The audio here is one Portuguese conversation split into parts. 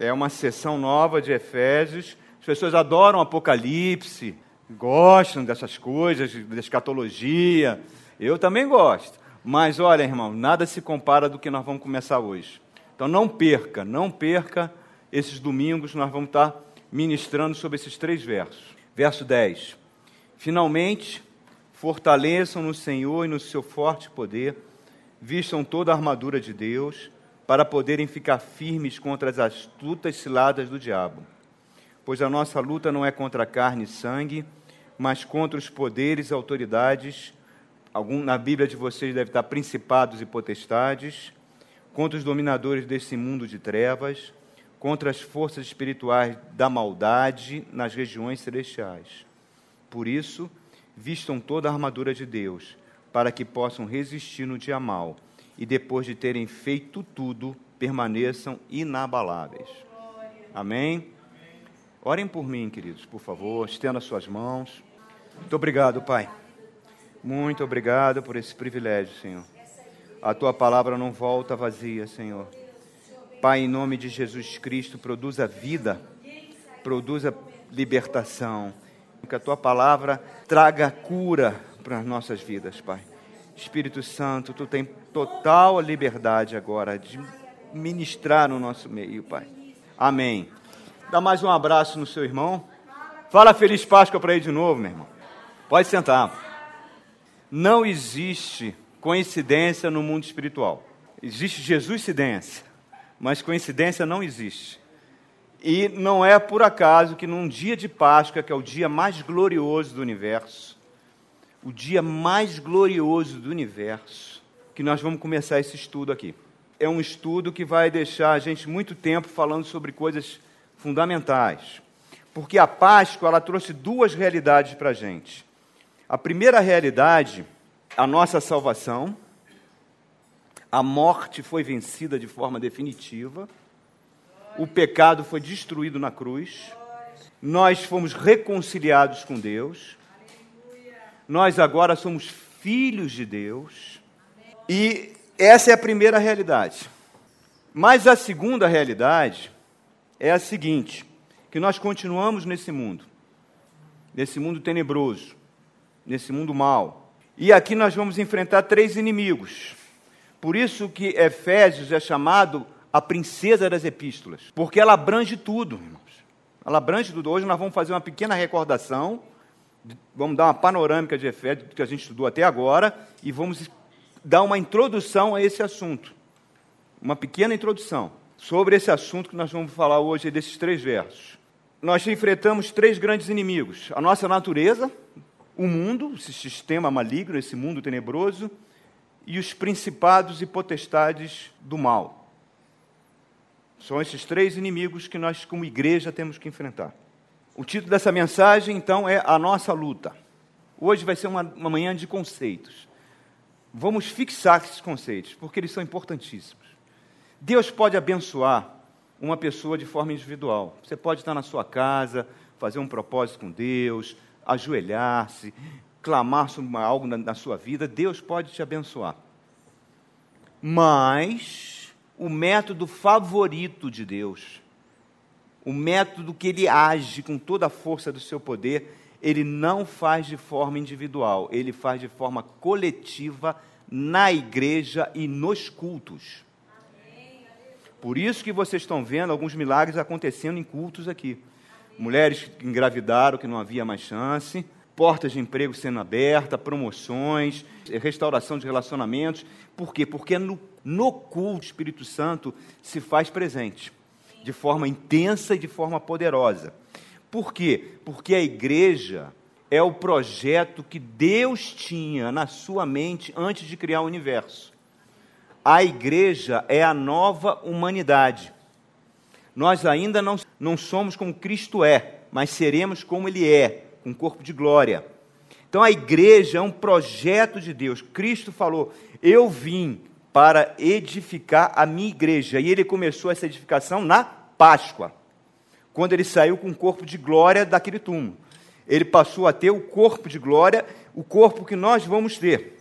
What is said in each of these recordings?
É uma sessão nova de Efésios. As pessoas adoram Apocalipse, gostam dessas coisas, de escatologia. Eu também gosto. Mas olha, irmão, nada se compara do que nós vamos começar hoje. Então não perca, não perca esses domingos, nós vamos estar ministrando sobre esses três versos. Verso 10. Finalmente, fortaleçam no Senhor e no seu forte poder, vistam toda a armadura de Deus, para poderem ficar firmes contra as astutas ciladas do diabo. Pois a nossa luta não é contra carne e sangue, mas contra os poderes e autoridades. Algum, na Bíblia de vocês deve estar principados e potestades, contra os dominadores desse mundo de trevas, contra as forças espirituais da maldade nas regiões celestiais. Por isso, vistam toda a armadura de Deus, para que possam resistir no dia mal e depois de terem feito tudo, permaneçam inabaláveis. Amém? Orem por mim, queridos, por favor, estenda suas mãos. Muito obrigado, Pai. Muito obrigado por esse privilégio, Senhor. A tua palavra não volta vazia, Senhor. Pai, em nome de Jesus Cristo, produza vida, produza libertação. Que a tua palavra traga cura para as nossas vidas, Pai. Espírito Santo, tu tem total liberdade agora de ministrar no nosso meio, Pai. Amém. Dá mais um abraço no seu irmão. Fala Feliz Páscoa para ele de novo, meu irmão. Pode sentar. Não existe coincidência no mundo espiritual. Existe Jesus-cidência, mas coincidência não existe. E não é por acaso que num dia de Páscoa, que é o dia mais glorioso do universo, o dia mais glorioso do universo, que nós vamos começar esse estudo aqui. É um estudo que vai deixar a gente muito tempo falando sobre coisas fundamentais. Porque a Páscoa ela trouxe duas realidades para a gente. A primeira realidade, a nossa salvação. A morte foi vencida de forma definitiva. O pecado foi destruído na cruz. Nós fomos reconciliados com Deus nós agora somos filhos de Deus. E essa é a primeira realidade. Mas a segunda realidade é a seguinte: que nós continuamos nesse mundo, nesse mundo tenebroso, nesse mundo mau. E aqui nós vamos enfrentar três inimigos. Por isso que Efésios é chamado a princesa das epístolas, porque ela abrange tudo, irmãos. Ela abrange tudo. Hoje nós vamos fazer uma pequena recordação vamos dar uma panorâmica de Efésios que a gente estudou até agora e vamos dar uma introdução a esse assunto. Uma pequena introdução sobre esse assunto que nós vamos falar hoje desses três versos. Nós enfrentamos três grandes inimigos: a nossa natureza, o mundo, esse sistema maligno, esse mundo tenebroso, e os principados e potestades do mal. São esses três inimigos que nós, como igreja, temos que enfrentar. O título dessa mensagem, então, é A Nossa Luta. Hoje vai ser uma, uma manhã de conceitos. Vamos fixar esses conceitos, porque eles são importantíssimos. Deus pode abençoar uma pessoa de forma individual. Você pode estar na sua casa, fazer um propósito com Deus, ajoelhar-se, clamar sobre algo na, na sua vida. Deus pode te abençoar. Mas o método favorito de Deus o método que ele age com toda a força do seu poder, ele não faz de forma individual, ele faz de forma coletiva na igreja e nos cultos. Por isso que vocês estão vendo alguns milagres acontecendo em cultos aqui. Mulheres que engravidaram, que não havia mais chance, portas de emprego sendo abertas, promoções, restauração de relacionamentos. Por quê? Porque no, no culto o Espírito Santo se faz presente de forma intensa e de forma poderosa. Por quê? Porque a igreja é o projeto que Deus tinha na sua mente antes de criar o universo. A igreja é a nova humanidade. Nós ainda não, não somos como Cristo é, mas seremos como Ele é, um corpo de glória. Então a igreja é um projeto de Deus. Cristo falou: Eu vim para edificar a minha igreja. E ele começou essa edificação na Páscoa, quando ele saiu com o corpo de glória daquele túmulo. Ele passou a ter o corpo de glória, o corpo que nós vamos ter.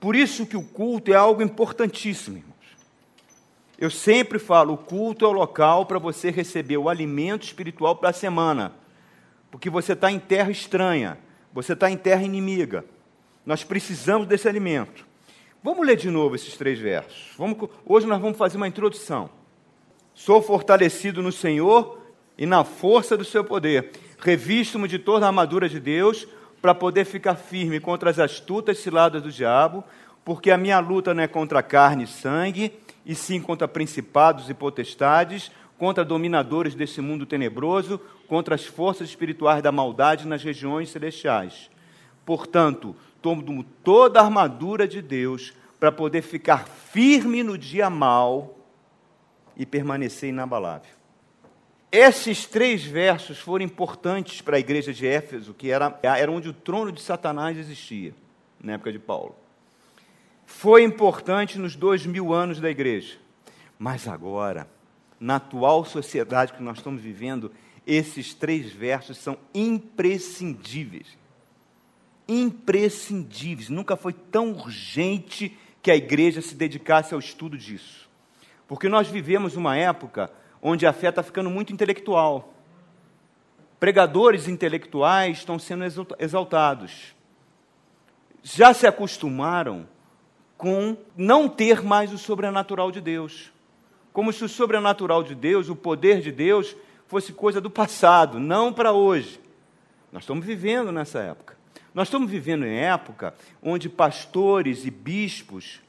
Por isso que o culto é algo importantíssimo, irmãos. Eu sempre falo, o culto é o local para você receber o alimento espiritual para a semana. Porque você está em terra estranha, você está em terra inimiga. Nós precisamos desse alimento. Vamos ler de novo esses três versos. Vamos, hoje nós vamos fazer uma introdução. Sou fortalecido no Senhor e na força do seu poder. Revisto-me de toda a armadura de Deus para poder ficar firme contra as astutas ciladas do diabo, porque a minha luta não é contra carne e sangue, e sim contra principados e potestades, contra dominadores desse mundo tenebroso, contra as forças espirituais da maldade nas regiões celestiais. Portanto, tomo toda a armadura de Deus para poder ficar firme no dia mal e permanecer inabalável. Esses três versos foram importantes para a igreja de Éfeso, que era, era onde o trono de Satanás existia, na época de Paulo. Foi importante nos dois mil anos da igreja. Mas agora, na atual sociedade que nós estamos vivendo, esses três versos são imprescindíveis. Imprescindíveis. Nunca foi tão urgente que a igreja se dedicasse ao estudo disso. Porque nós vivemos uma época onde a fé está ficando muito intelectual. Pregadores intelectuais estão sendo exaltados. Já se acostumaram com não ter mais o sobrenatural de Deus. Como se o sobrenatural de Deus, o poder de Deus, fosse coisa do passado, não para hoje. Nós estamos vivendo nessa época. Nós estamos vivendo em época onde pastores e bispos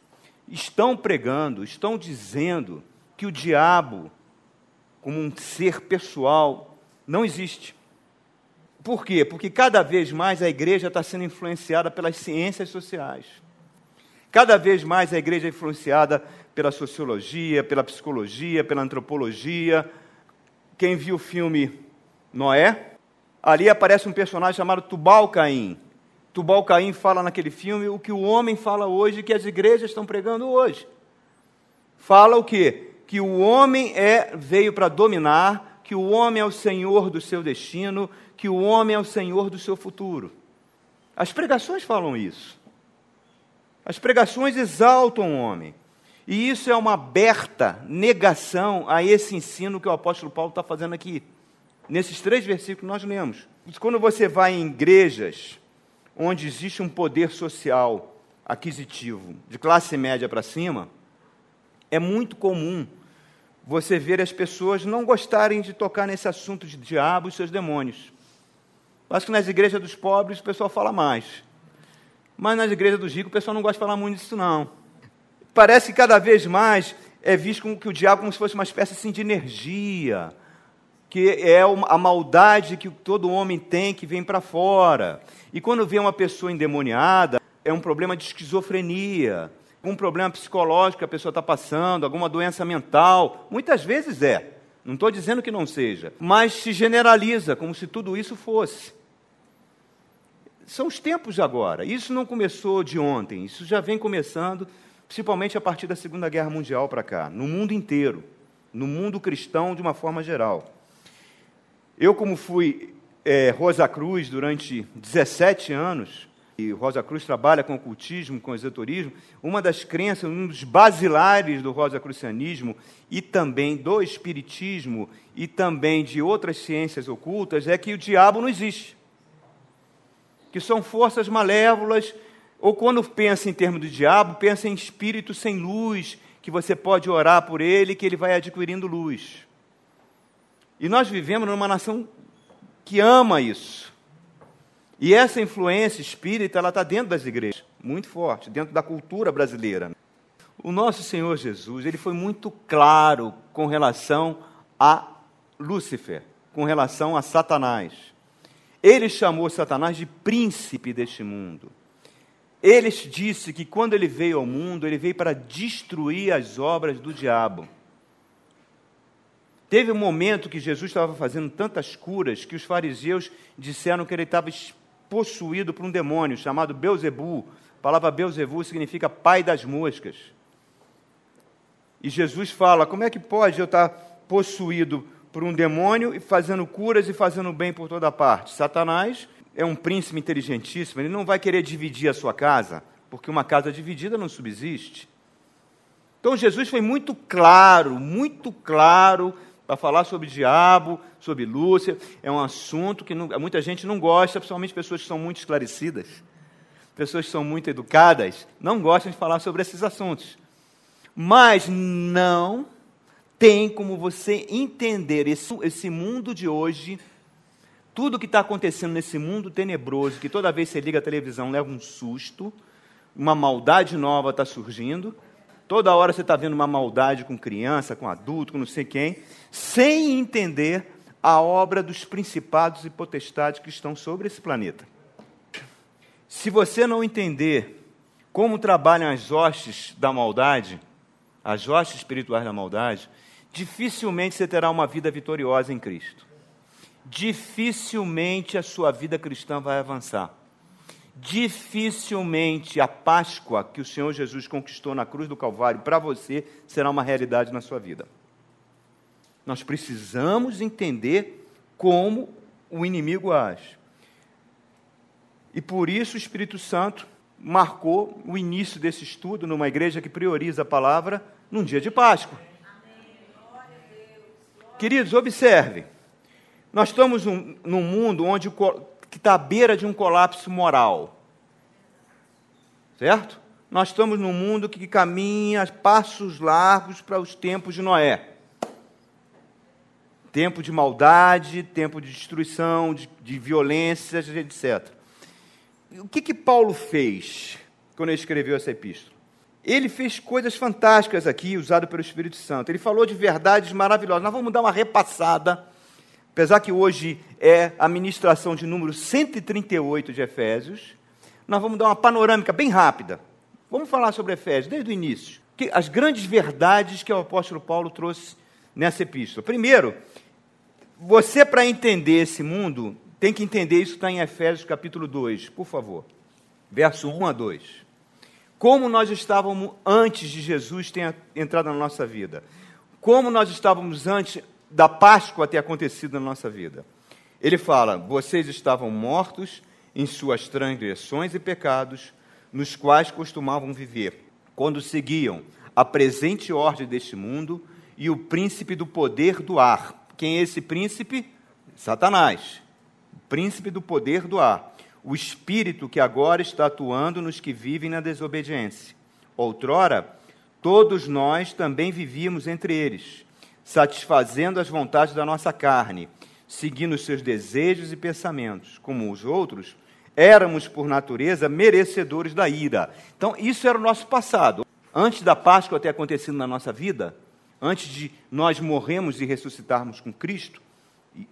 estão pregando, estão dizendo que o diabo, como um ser pessoal, não existe. Por quê? Porque cada vez mais a igreja está sendo influenciada pelas ciências sociais. Cada vez mais a igreja é influenciada pela sociologia, pela psicologia, pela antropologia. Quem viu o filme Noé, ali aparece um personagem chamado Tubal Caim. Tubal Caim fala naquele filme o que o homem fala hoje, que as igrejas estão pregando hoje. Fala o quê? Que o homem é veio para dominar, que o homem é o senhor do seu destino, que o homem é o senhor do seu futuro. As pregações falam isso. As pregações exaltam o homem. E isso é uma aberta negação a esse ensino que o apóstolo Paulo está fazendo aqui. Nesses três versículos nós lemos. Quando você vai em igrejas onde existe um poder social aquisitivo de classe média para cima, é muito comum você ver as pessoas não gostarem de tocar nesse assunto de diabo e seus demônios. Acho que nas igrejas dos pobres o pessoal fala mais. Mas nas igrejas dos ricos o pessoal não gosta de falar muito disso, não. Parece que cada vez mais é visto como que o diabo como se fosse uma espécie assim, de energia, que é a maldade que todo homem tem que vem para fora. E quando vê uma pessoa endemoniada, é um problema de esquizofrenia, algum problema psicológico que a pessoa está passando, alguma doença mental. Muitas vezes é. Não estou dizendo que não seja, mas se generaliza como se tudo isso fosse. São os tempos de agora. Isso não começou de ontem, isso já vem começando, principalmente a partir da Segunda Guerra Mundial para cá, no mundo inteiro, no mundo cristão de uma forma geral. Eu, como fui é, Rosa Cruz durante 17 anos, e Rosa Cruz trabalha com ocultismo, com esoterismo, uma das crenças, um dos basilares do rosacrucianismo e também do espiritismo e também de outras ciências ocultas é que o diabo não existe. Que são forças malévolas, ou quando pensa em termos do diabo, pensa em espírito sem luz, que você pode orar por ele, que ele vai adquirindo luz. E nós vivemos numa nação que ama isso. E essa influência espírita, ela está dentro das igrejas, muito forte, dentro da cultura brasileira. O nosso Senhor Jesus, ele foi muito claro com relação a Lúcifer, com relação a Satanás. Ele chamou Satanás de príncipe deste mundo. Ele disse que quando ele veio ao mundo, ele veio para destruir as obras do diabo. Teve um momento que Jesus estava fazendo tantas curas que os fariseus disseram que ele estava possuído por um demônio chamado Beuzebu. A palavra Beuzebu significa pai das moscas. E Jesus fala: como é que pode eu estar possuído por um demônio e fazendo curas e fazendo bem por toda parte? Satanás é um príncipe inteligentíssimo, ele não vai querer dividir a sua casa, porque uma casa dividida não subsiste. Então Jesus foi muito claro, muito claro para falar sobre diabo, sobre Lúcia. É um assunto que não, muita gente não gosta, principalmente pessoas que são muito esclarecidas, pessoas que são muito educadas, não gostam de falar sobre esses assuntos. Mas não tem como você entender esse, esse mundo de hoje, tudo que está acontecendo nesse mundo tenebroso, que toda vez que você liga a televisão leva um susto, uma maldade nova está surgindo. Toda hora você está vendo uma maldade com criança, com adulto, com não sei quem, sem entender a obra dos principados e potestades que estão sobre esse planeta. Se você não entender como trabalham as hostes da maldade, as hostes espirituais da maldade, dificilmente você terá uma vida vitoriosa em Cristo. Dificilmente a sua vida cristã vai avançar dificilmente a Páscoa que o Senhor Jesus conquistou na cruz do Calvário para você será uma realidade na sua vida. Nós precisamos entender como o inimigo age. E por isso o Espírito Santo marcou o início desse estudo numa igreja que prioriza a palavra num dia de Páscoa. Queridos, observem. Nós estamos num, num mundo onde que está à beira de um colapso moral. Certo? Nós estamos num mundo que caminha passos largos para os tempos de Noé. Tempo de maldade, tempo de destruição, de, de violência, etc. O que, que Paulo fez quando ele escreveu essa epístola? Ele fez coisas fantásticas aqui, usado pelo Espírito Santo. Ele falou de verdades maravilhosas. Nós vamos dar uma repassada apesar que hoje é a ministração de número 138 de Efésios, nós vamos dar uma panorâmica bem rápida. Vamos falar sobre Efésios desde o início. Que as grandes verdades que o apóstolo Paulo trouxe nessa epístola. Primeiro, você para entender esse mundo, tem que entender isso que está em Efésios capítulo 2, por favor. Verso 1 a 2. Como nós estávamos antes de Jesus ter entrado na nossa vida. Como nós estávamos antes da Páscoa ter acontecido na nossa vida. Ele fala: vocês estavam mortos em suas transgressões e pecados, nos quais costumavam viver, quando seguiam a presente ordem deste mundo e o príncipe do poder do ar. Quem é esse príncipe? Satanás. Príncipe do poder do ar. O espírito que agora está atuando nos que vivem na desobediência. Outrora, todos nós também vivíamos entre eles satisfazendo as vontades da nossa carne, seguindo os seus desejos e pensamentos, como os outros, éramos, por natureza, merecedores da ira. Então, isso era o nosso passado. Antes da Páscoa ter acontecido na nossa vida, antes de nós morrermos e ressuscitarmos com Cristo,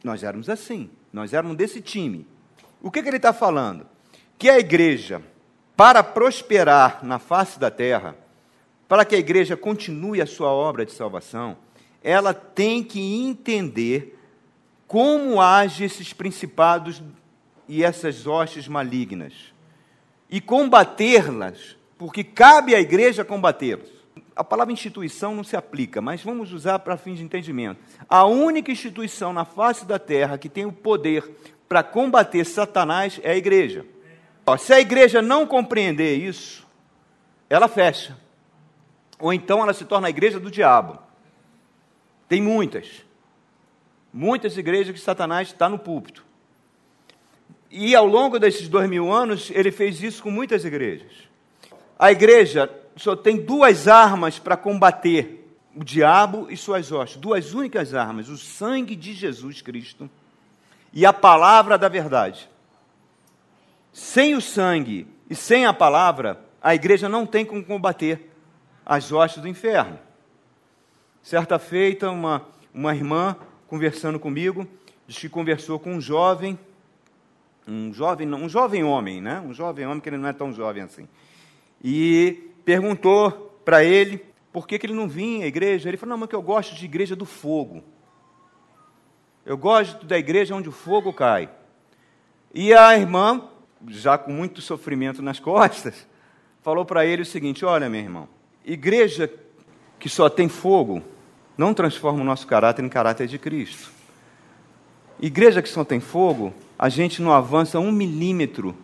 nós éramos assim, nós éramos desse time. O que, que ele está falando? Que a igreja, para prosperar na face da terra, para que a igreja continue a sua obra de salvação, ela tem que entender como agem esses principados e essas hostes malignas e combatê-las, porque cabe à igreja combatê-los. A palavra instituição não se aplica, mas vamos usar para fim de entendimento. A única instituição na face da terra que tem o poder para combater Satanás é a igreja. Se a igreja não compreender isso, ela fecha. Ou então ela se torna a igreja do diabo. Tem muitas. Muitas igrejas que Satanás está no púlpito. E ao longo desses dois mil anos, ele fez isso com muitas igrejas. A igreja só tem duas armas para combater o diabo e suas hostes. Duas únicas armas: o sangue de Jesus Cristo e a palavra da verdade. Sem o sangue e sem a palavra, a igreja não tem como combater as hostes do inferno. Certa feita, uma, uma irmã conversando comigo, diz que conversou com um jovem, um jovem, um jovem homem, né? Um jovem homem que ele não é tão jovem assim. E perguntou para ele por que, que ele não vinha à igreja. Ele falou: Não, mas que eu gosto de igreja do fogo. Eu gosto da igreja onde o fogo cai. E a irmã, já com muito sofrimento nas costas, falou para ele o seguinte: Olha, meu irmão, igreja que só tem fogo não transforma o nosso caráter em caráter de Cristo. Igreja que só tem fogo, a gente não avança um milímetro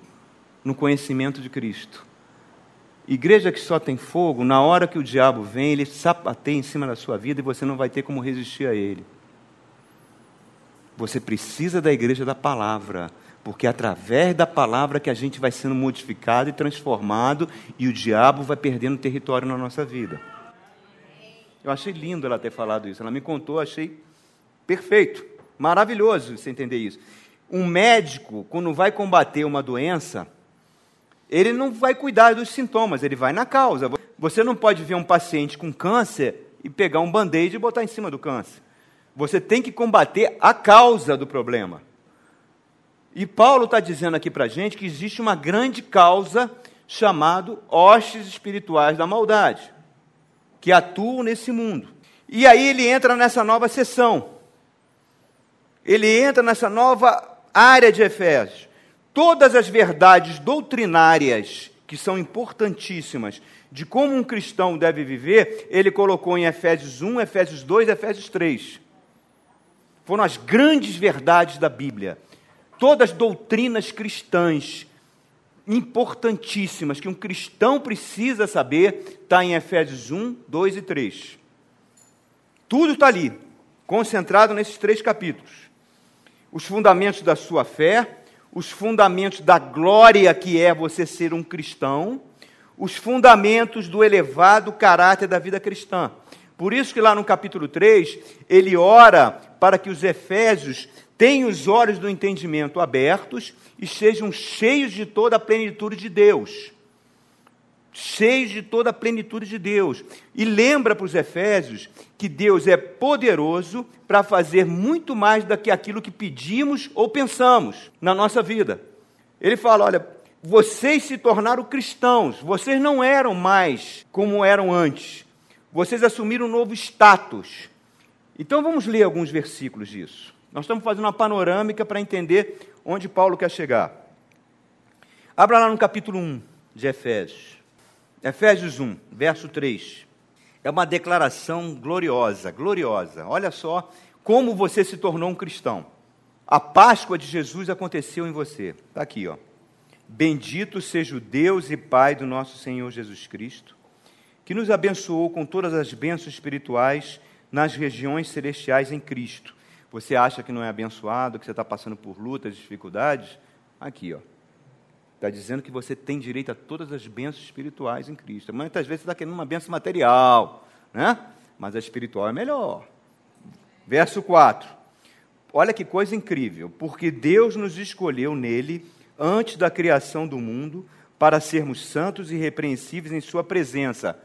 no conhecimento de Cristo. Igreja que só tem fogo, na hora que o diabo vem, ele sapateia em cima da sua vida e você não vai ter como resistir a ele. Você precisa da igreja da palavra, porque é através da palavra que a gente vai sendo modificado e transformado e o diabo vai perdendo território na nossa vida. Eu achei lindo ela ter falado isso. Ela me contou, achei perfeito, maravilhoso você entender isso. Um médico, quando vai combater uma doença, ele não vai cuidar dos sintomas, ele vai na causa. Você não pode ver um paciente com câncer e pegar um band-aid e botar em cima do câncer. Você tem que combater a causa do problema. E Paulo está dizendo aqui para a gente que existe uma grande causa chamado hostes espirituais da maldade, que atuam nesse mundo. E aí ele entra nessa nova sessão. Ele entra nessa nova área de Efésios todas as verdades doutrinárias que são importantíssimas de como um cristão deve viver, ele colocou em Efésios 1, Efésios 2, Efésios 3. Foram as grandes verdades da Bíblia. Todas as doutrinas cristãs importantíssimas que um cristão precisa saber, está em Efésios 1, 2 e 3. Tudo está ali, concentrado nesses três capítulos. Os fundamentos da sua fé, os fundamentos da glória que é você ser um cristão, os fundamentos do elevado caráter da vida cristã. Por isso que lá no capítulo 3, ele ora para que os efésios tenham os olhos do entendimento abertos e sejam cheios de toda a plenitude de Deus cheios de toda a plenitude de Deus. E lembra para os Efésios que Deus é poderoso para fazer muito mais do que aquilo que pedimos ou pensamos na nossa vida. Ele fala: olha, vocês se tornaram cristãos, vocês não eram mais como eram antes, vocês assumiram um novo status. Então vamos ler alguns versículos disso. Nós estamos fazendo uma panorâmica para entender onde Paulo quer chegar. Abra lá no capítulo 1 de Efésios. Efésios 1, verso 3. É uma declaração gloriosa, gloriosa. Olha só como você se tornou um cristão. A Páscoa de Jesus aconteceu em você. Está aqui, ó. Bendito seja o Deus e Pai do nosso Senhor Jesus Cristo, que nos abençoou com todas as bênçãos espirituais nas regiões celestiais em Cristo. Você acha que não é abençoado, que você está passando por lutas, dificuldades? Aqui, ó. Está dizendo que você tem direito a todas as bênçãos espirituais em Cristo. Muitas vezes você está querendo uma bênção material, né? mas a espiritual é melhor. Verso 4. Olha que coisa incrível. Porque Deus nos escolheu nele, antes da criação do mundo, para sermos santos e irrepreensíveis em Sua presença.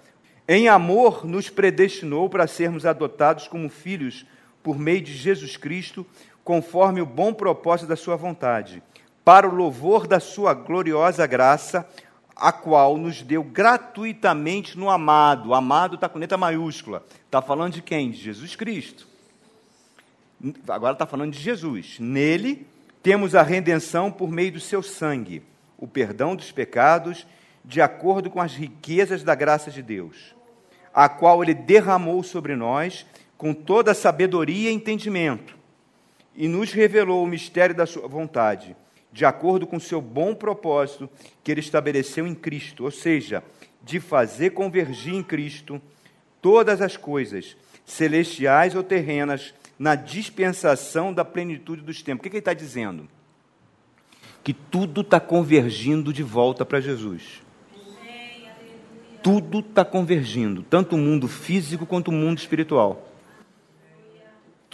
Em amor, nos predestinou para sermos adotados como filhos por meio de Jesus Cristo, conforme o bom propósito da Sua vontade para o louvor da sua gloriosa graça, a qual nos deu gratuitamente no amado. Amado está com letra maiúscula. Está falando de quem? De Jesus Cristo. Agora está falando de Jesus. Nele temos a redenção por meio do seu sangue, o perdão dos pecados, de acordo com as riquezas da graça de Deus, a qual ele derramou sobre nós com toda a sabedoria e entendimento, e nos revelou o mistério da sua vontade de acordo com o seu bom propósito que ele estabeleceu em Cristo, ou seja, de fazer convergir em Cristo todas as coisas, celestiais ou terrenas, na dispensação da plenitude dos tempos. O que, que ele está dizendo? Que tudo está convergindo de volta para Jesus. Tudo está convergindo, tanto o mundo físico quanto o mundo espiritual.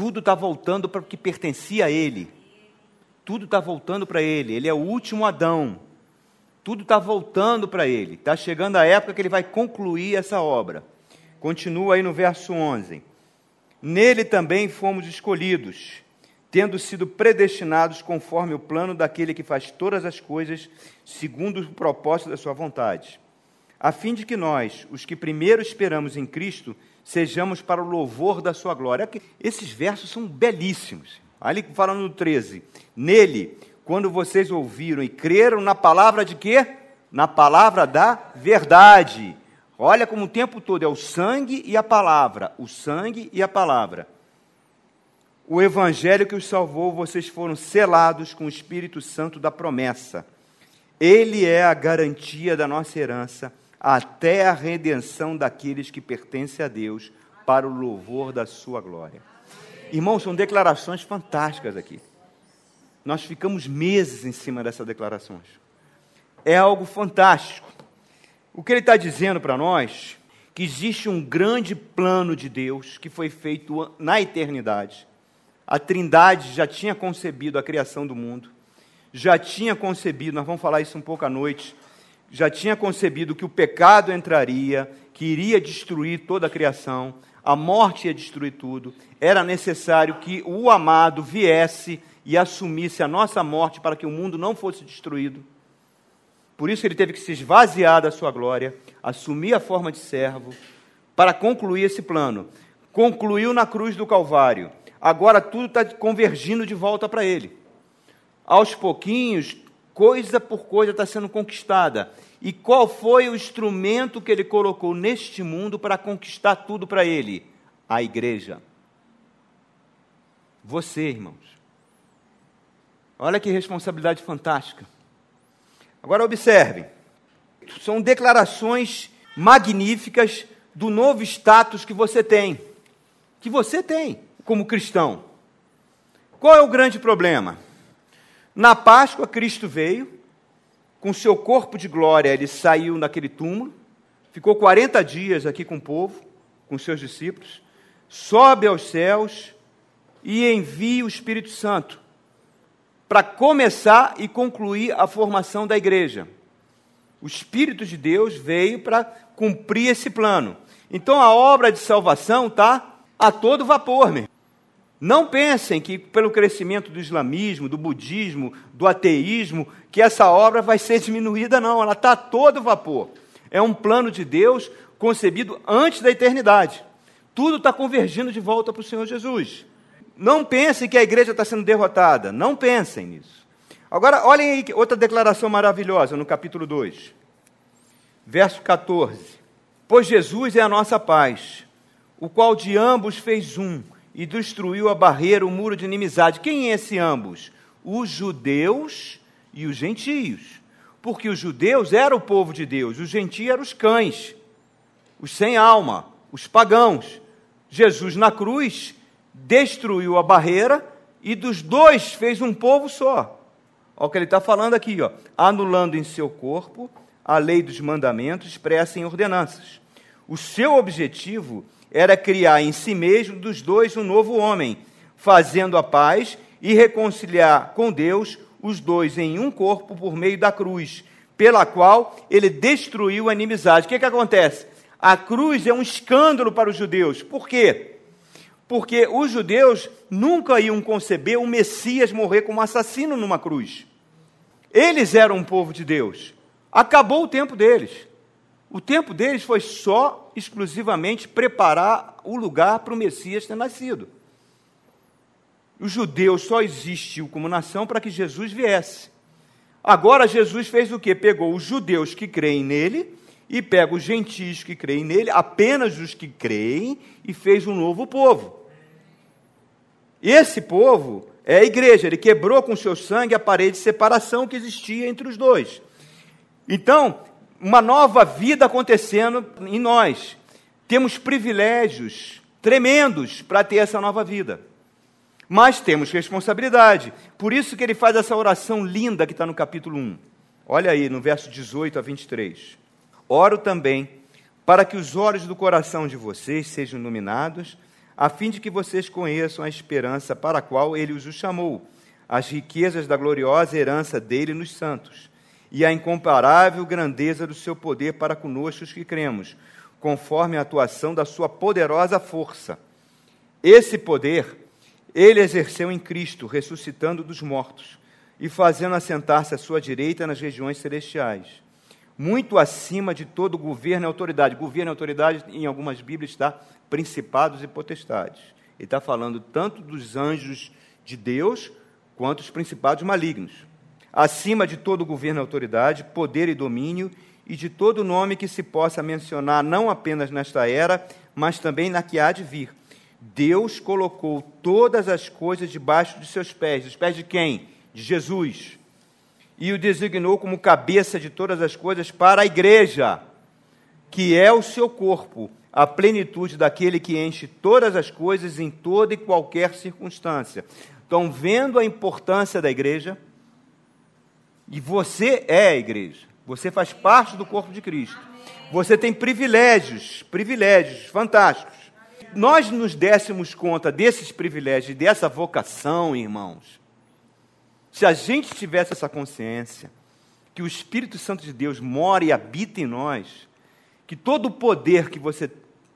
Tudo está voltando para o que pertencia a Ele tudo está voltando para ele. Ele é o último Adão. Tudo está voltando para ele. Está chegando a época que ele vai concluir essa obra. Continua aí no verso 11. Nele também fomos escolhidos, tendo sido predestinados conforme o plano daquele que faz todas as coisas segundo o propósito da sua vontade, a fim de que nós, os que primeiro esperamos em Cristo, sejamos para o louvor da sua glória. Esses versos são belíssimos. Ali falando no 13. Nele, quando vocês ouviram e creram na palavra de quê? Na palavra da verdade. Olha como o tempo todo é o sangue e a palavra, o sangue e a palavra. O evangelho que os salvou, vocês foram selados com o Espírito Santo da promessa. Ele é a garantia da nossa herança até a redenção daqueles que pertencem a Deus, para o louvor da sua glória. Irmãos, são declarações fantásticas aqui. Nós ficamos meses em cima dessas declarações. É algo fantástico. O que ele está dizendo para nós que existe um grande plano de Deus que foi feito na eternidade. A Trindade já tinha concebido a criação do mundo, já tinha concebido, nós vamos falar isso um pouco à noite, já tinha concebido que o pecado entraria, que iria destruir toda a criação, a morte ia destruir tudo, era necessário que o amado viesse e assumisse a nossa morte para que o mundo não fosse destruído. Por isso ele teve que se esvaziar da sua glória, assumir a forma de servo, para concluir esse plano. Concluiu na cruz do Calvário. Agora tudo está convergindo de volta para ele. Aos pouquinhos, coisa por coisa está sendo conquistada. E qual foi o instrumento que ele colocou neste mundo para conquistar tudo para ele? A igreja. Você, irmãos. Olha que responsabilidade fantástica. Agora observe, são declarações magníficas do novo status que você tem, que você tem como cristão. Qual é o grande problema? Na Páscoa, Cristo veio, com seu corpo de glória, ele saiu daquele túmulo, ficou 40 dias aqui com o povo, com seus discípulos, sobe aos céus e envia o Espírito Santo para começar e concluir a formação da igreja. O Espírito de Deus veio para cumprir esse plano. Então a obra de salvação está a todo vapor, meu. Não pensem que pelo crescimento do islamismo, do budismo, do ateísmo, que essa obra vai ser diminuída, não. Ela está a todo vapor. É um plano de Deus concebido antes da eternidade. Tudo está convergindo de volta para o Senhor Jesus. Não pensem que a igreja está sendo derrotada. Não pensem nisso. Agora, olhem aí outra declaração maravilhosa no capítulo 2, verso 14. Pois Jesus é a nossa paz, o qual de ambos fez um e destruiu a barreira, o muro de inimizade. Quem é esse ambos? Os judeus e os gentios. Porque os judeus eram o povo de Deus, os gentios eram os cães, os sem alma, os pagãos. Jesus na cruz destruiu a barreira e dos dois fez um povo só. Olha o que ele está falando aqui, ó, anulando em seu corpo a lei dos mandamentos expressa em ordenanças. O seu objetivo era criar em si mesmo dos dois um novo homem, fazendo a paz e reconciliar com Deus os dois em um corpo por meio da cruz, pela qual ele destruiu a inimizade. O que, que acontece? A cruz é um escândalo para os judeus. Por quê? porque os judeus nunca iam conceber o Messias morrer como assassino numa cruz. Eles eram um povo de Deus. Acabou o tempo deles. O tempo deles foi só, exclusivamente, preparar o lugar para o Messias ter nascido. Os judeus só existiu como nação para que Jesus viesse. Agora Jesus fez o que? Pegou os judeus que creem nele e pega os gentios que creem nele, apenas os que creem, e fez um novo povo. Esse povo é a igreja, ele quebrou com seu sangue a parede de separação que existia entre os dois. Então, uma nova vida acontecendo em nós. Temos privilégios tremendos para ter essa nova vida. Mas temos responsabilidade. Por isso que ele faz essa oração linda que está no capítulo 1. Olha aí, no verso 18 a 23. Oro também para que os olhos do coração de vocês sejam iluminados a fim de que vocês conheçam a esperança para a qual ele os chamou, as riquezas da gloriosa herança dele nos santos, e a incomparável grandeza do seu poder para conosco os que cremos, conforme a atuação da sua poderosa força. Esse poder ele exerceu em Cristo, ressuscitando dos mortos e fazendo assentar-se à sua direita nas regiões celestiais, muito acima de todo governo e autoridade. Governo e autoridade, em algumas Bíblias, está principados e potestades. Ele está falando tanto dos anjos de Deus quanto os principados malignos. Acima de todo governo e autoridade, poder e domínio, e de todo nome que se possa mencionar, não apenas nesta era, mas também na que há de vir. Deus colocou todas as coisas debaixo de seus pés. Os pés de quem? De Jesus. E o designou como cabeça de todas as coisas para a igreja que é o seu corpo, a plenitude daquele que enche todas as coisas em toda e qualquer circunstância. Estão vendo a importância da igreja? E você é a igreja. Você faz parte do corpo de Cristo. Você tem privilégios, privilégios fantásticos. Nós nos dessemos conta desses privilégios, dessa vocação, irmãos. Se a gente tivesse essa consciência, que o Espírito Santo de Deus mora e habita em nós, que todo o poder que você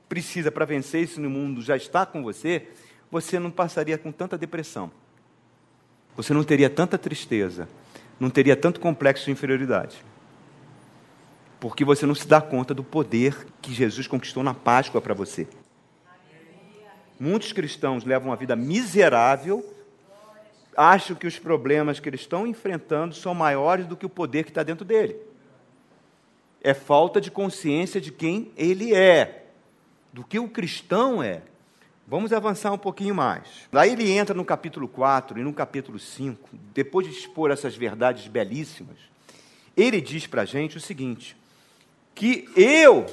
precisa para vencer isso no mundo já está com você, você não passaria com tanta depressão. Você não teria tanta tristeza, não teria tanto complexo de inferioridade. Porque você não se dá conta do poder que Jesus conquistou na Páscoa para você. Muitos cristãos levam uma vida miserável, acham que os problemas que eles estão enfrentando são maiores do que o poder que está dentro dele é falta de consciência de quem ele é, do que o cristão é. Vamos avançar um pouquinho mais. Daí ele entra no capítulo 4 e no capítulo 5, depois de expor essas verdades belíssimas, ele diz para a gente o seguinte: que eu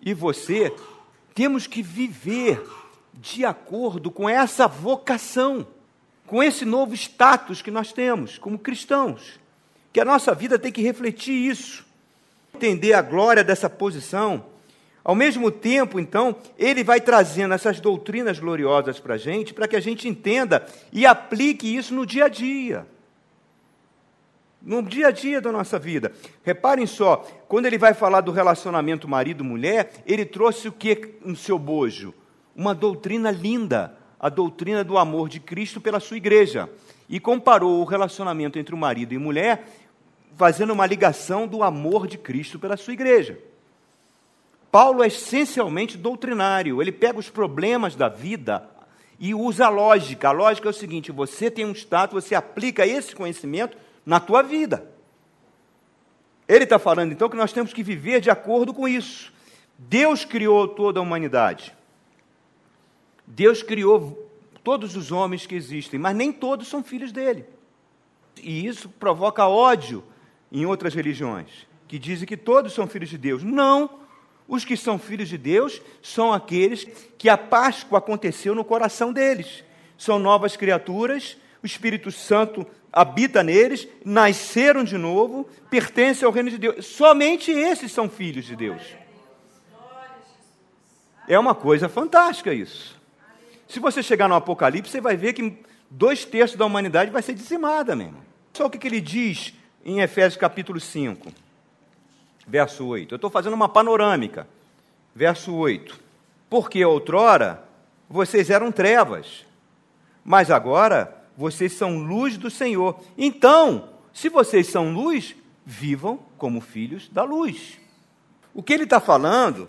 e você temos que viver de acordo com essa vocação, com esse novo status que nós temos como cristãos, que a nossa vida tem que refletir isso entender a glória dessa posição, ao mesmo tempo, então, ele vai trazendo essas doutrinas gloriosas para a gente, para que a gente entenda e aplique isso no dia a dia. No dia a dia da nossa vida. Reparem só, quando ele vai falar do relacionamento marido-mulher, ele trouxe o que no seu bojo? Uma doutrina linda, a doutrina do amor de Cristo pela sua igreja. E comparou o relacionamento entre o marido e mulher fazendo uma ligação do amor de Cristo pela sua igreja. Paulo é essencialmente doutrinário, ele pega os problemas da vida e usa a lógica. A lógica é o seguinte: você tem um status, você aplica esse conhecimento na tua vida. Ele está falando então que nós temos que viver de acordo com isso. Deus criou toda a humanidade. Deus criou todos os homens que existem, mas nem todos são filhos dele. E isso provoca ódio em outras religiões, que dizem que todos são filhos de Deus. Não! Os que são filhos de Deus são aqueles que a Páscoa aconteceu no coração deles. São novas criaturas, o Espírito Santo habita neles, nasceram de novo, pertencem ao reino de Deus. Somente esses são filhos de Deus. É uma coisa fantástica isso. Se você chegar no Apocalipse, você vai ver que dois terços da humanidade vai ser dizimada mesmo. Só o que, ele diz em Efésios capítulo 5, verso 8. Eu estou fazendo uma panorâmica. Verso 8. Porque outrora vocês eram trevas, mas agora vocês são luz do Senhor. Então, se vocês são luz, vivam como filhos da luz. O que ele está falando,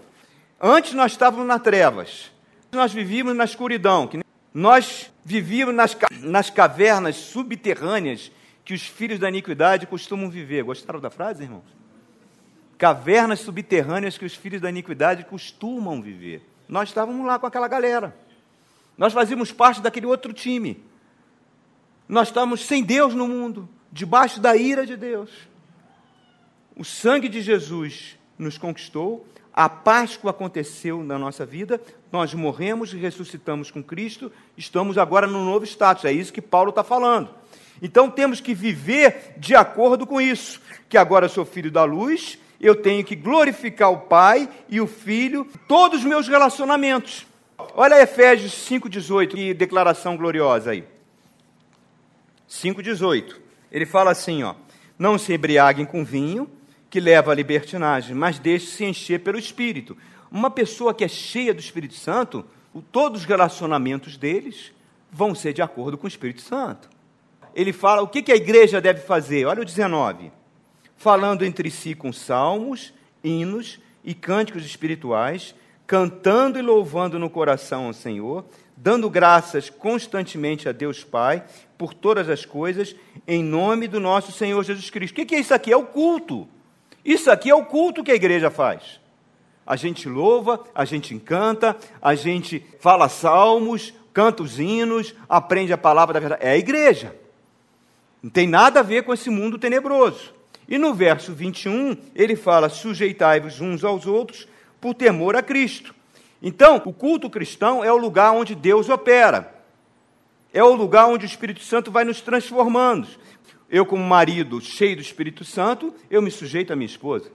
antes nós estávamos nas trevas, nós vivíamos na escuridão, nós vivíamos nas, nas cavernas subterrâneas que os filhos da iniquidade costumam viver. Gostaram da frase, irmãos? Cavernas subterrâneas que os filhos da iniquidade costumam viver. Nós estávamos lá com aquela galera. Nós fazíamos parte daquele outro time. Nós estávamos sem Deus no mundo, debaixo da ira de Deus. O sangue de Jesus nos conquistou, a Páscoa aconteceu na nossa vida, nós morremos e ressuscitamos com Cristo, estamos agora no novo status. É isso que Paulo está falando. Então temos que viver de acordo com isso, que agora sou filho da luz, eu tenho que glorificar o Pai e o Filho, todos os meus relacionamentos. Olha Efésios 5,18, que declaração gloriosa aí. 5,18. Ele fala assim: ó, não se embriaguem com vinho, que leva à libertinagem, mas deixe-se encher pelo Espírito. Uma pessoa que é cheia do Espírito Santo, todos os relacionamentos deles vão ser de acordo com o Espírito Santo ele fala o que, a igreja deve fazer. Olha o 19. Falando entre si com salmos, hinos e cânticos espirituais, cantando e louvando no coração ao Senhor, dando graças constantemente a Deus Pai por todas as coisas, em nome do nosso Senhor Jesus Cristo. O que é isso aqui? É o culto. Isso aqui é o culto que a igreja faz. A gente louva, a gente encanta, a gente fala salmos, canta os hinos, aprende a palavra da verdade. É a igreja. Não tem nada a ver com esse mundo tenebroso. E no verso 21, ele fala: sujeitai-vos uns aos outros por temor a Cristo. Então, o culto cristão é o lugar onde Deus opera. É o lugar onde o Espírito Santo vai nos transformando. Eu, como marido cheio do Espírito Santo, eu me sujeito à minha esposa,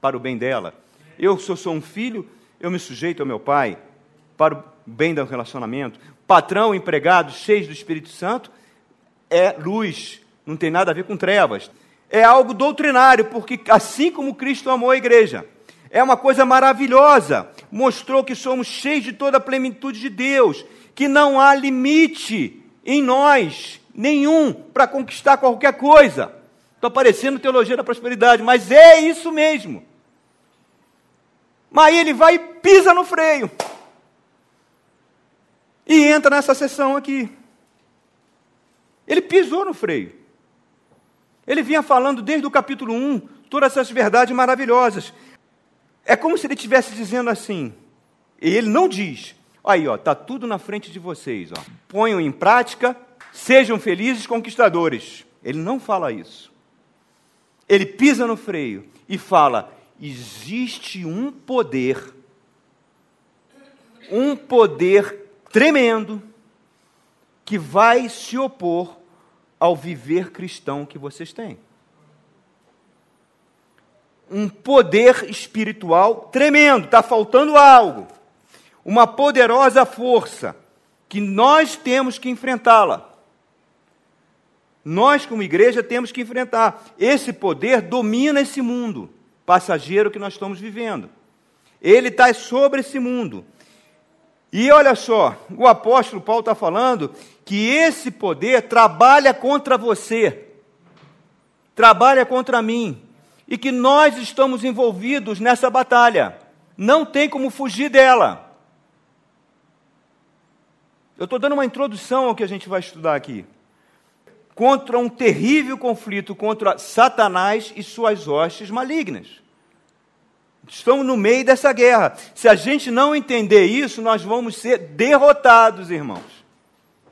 para o bem dela. Eu, se eu sou um filho, eu me sujeito ao meu pai, para o bem do relacionamento. Patrão, empregado, cheio do Espírito Santo, é luz, não tem nada a ver com trevas. É algo doutrinário, porque assim como Cristo amou a igreja, é uma coisa maravilhosa. Mostrou que somos cheios de toda a plenitude de Deus, que não há limite em nós nenhum para conquistar qualquer coisa. Estou parecendo teologia da prosperidade, mas é isso mesmo. Mas ele vai e pisa no freio. E entra nessa sessão aqui. Ele pisou no freio. Ele vinha falando desde o capítulo 1 todas essas verdades maravilhosas. É como se ele estivesse dizendo assim, e ele não diz, aí ó, tá tudo na frente de vocês, ó. Ponham em prática, sejam felizes conquistadores. Ele não fala isso. Ele pisa no freio e fala: existe um poder, um poder tremendo, que vai se opor ao viver cristão que vocês têm. Um poder espiritual tremendo, está faltando algo. Uma poderosa força que nós temos que enfrentá-la. Nós, como igreja, temos que enfrentar. Esse poder domina esse mundo passageiro que nós estamos vivendo. Ele está sobre esse mundo. E olha só, o apóstolo Paulo está falando que esse poder trabalha contra você, trabalha contra mim, e que nós estamos envolvidos nessa batalha. Não tem como fugir dela. Eu estou dando uma introdução ao que a gente vai estudar aqui. Contra um terrível conflito contra Satanás e suas hostes malignas. Estamos no meio dessa guerra. Se a gente não entender isso, nós vamos ser derrotados, irmãos.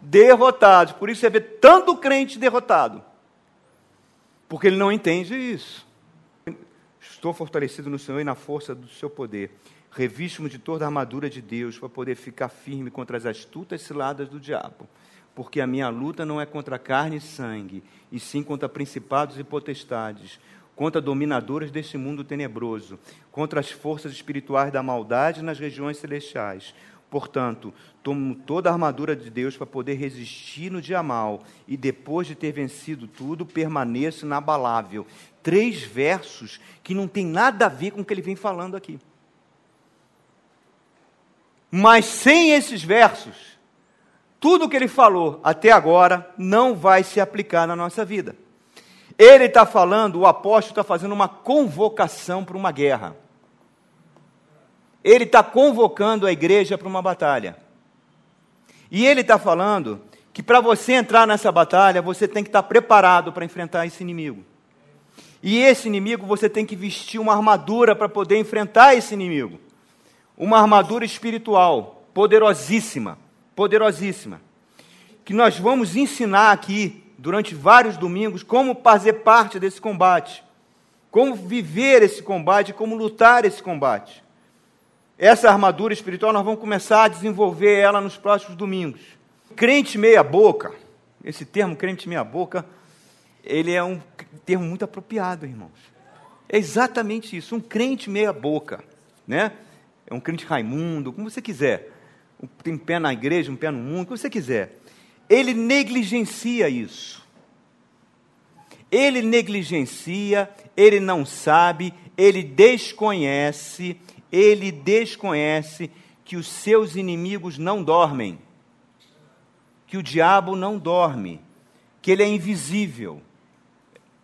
Derrotados. Por isso você vê tanto crente derrotado. Porque ele não entende isso. Estou fortalecido no Senhor e na força do seu poder. Reviste-me de toda a armadura de Deus para poder ficar firme contra as astutas ciladas do diabo. Porque a minha luta não é contra carne e sangue, e sim contra principados e potestades contra dominadoras deste mundo tenebroso, contra as forças espirituais da maldade nas regiões celestiais. Portanto, tomo toda a armadura de Deus para poder resistir no dia mal e depois de ter vencido tudo, permaneço inabalável. Três versos que não tem nada a ver com o que ele vem falando aqui. Mas sem esses versos, tudo o que ele falou até agora não vai se aplicar na nossa vida. Ele está falando, o apóstolo está fazendo uma convocação para uma guerra. Ele está convocando a igreja para uma batalha. E ele está falando que para você entrar nessa batalha, você tem que estar tá preparado para enfrentar esse inimigo. E esse inimigo você tem que vestir uma armadura para poder enfrentar esse inimigo. Uma armadura espiritual, poderosíssima, poderosíssima. Que nós vamos ensinar aqui durante vários domingos como fazer parte desse combate, como viver esse combate, como lutar esse combate. Essa armadura espiritual nós vamos começar a desenvolver ela nos próximos domingos. Crente meia boca, esse termo crente meia boca, ele é um termo muito apropriado, irmãos. É exatamente isso, um crente meia boca, né? É um crente Raimundo, como você quiser. Tem um pé na igreja, um pé no mundo, como você quiser ele negligencia isso. Ele negligencia, ele não sabe, ele desconhece, ele desconhece que os seus inimigos não dormem, que o diabo não dorme, que ele é invisível,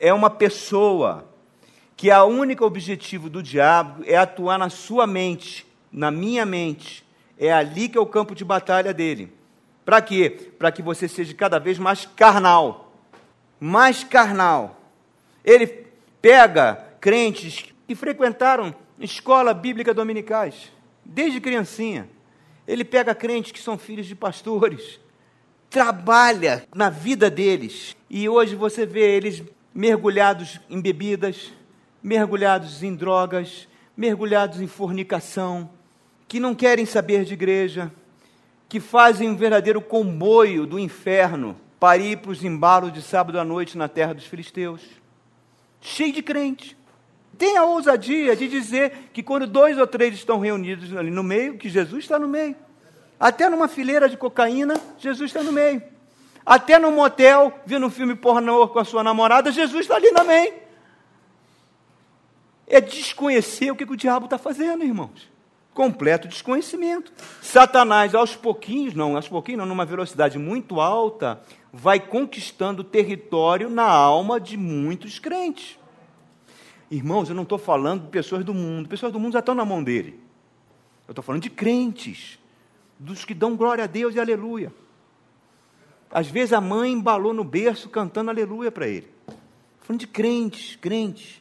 é uma pessoa, que a única objetivo do diabo é atuar na sua mente, na minha mente. É ali que é o campo de batalha dele. Para quê? Para que você seja cada vez mais carnal. Mais carnal. Ele pega crentes que frequentaram escola bíblica dominicais, desde criancinha. Ele pega crentes que são filhos de pastores, trabalha na vida deles. E hoje você vê eles mergulhados em bebidas, mergulhados em drogas, mergulhados em fornicação, que não querem saber de igreja, que fazem um verdadeiro comboio do inferno para ir para os embalos de sábado à noite na terra dos filisteus. Cheio de crente. Tem a ousadia de dizer que quando dois ou três estão reunidos ali no meio, que Jesus está no meio. Até numa fileira de cocaína, Jesus está no meio. Até num motel, vendo um filme pornô com a sua namorada, Jesus está ali também. É desconhecer o que, que o diabo está fazendo, irmãos. Completo desconhecimento. Satanás, aos pouquinhos, não, aos pouquinhos, não, numa velocidade muito alta, vai conquistando território na alma de muitos crentes. Irmãos, eu não estou falando de pessoas do mundo, pessoas do mundo já estão na mão dele. Eu estou falando de crentes, dos que dão glória a Deus e aleluia. Às vezes a mãe embalou no berço cantando aleluia para ele. Falando de crentes, crentes.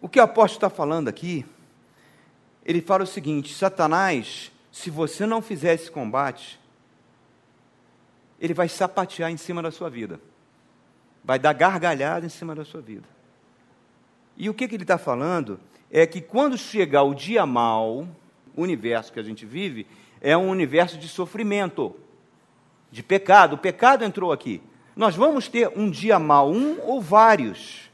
O que o apóstolo está falando aqui, ele fala o seguinte: Satanás, se você não fizer esse combate, ele vai sapatear em cima da sua vida, vai dar gargalhada em cima da sua vida. E o que, que ele está falando é que quando chegar o dia mal, o universo que a gente vive, é um universo de sofrimento, de pecado. O pecado entrou aqui. Nós vamos ter um dia mal, um ou vários.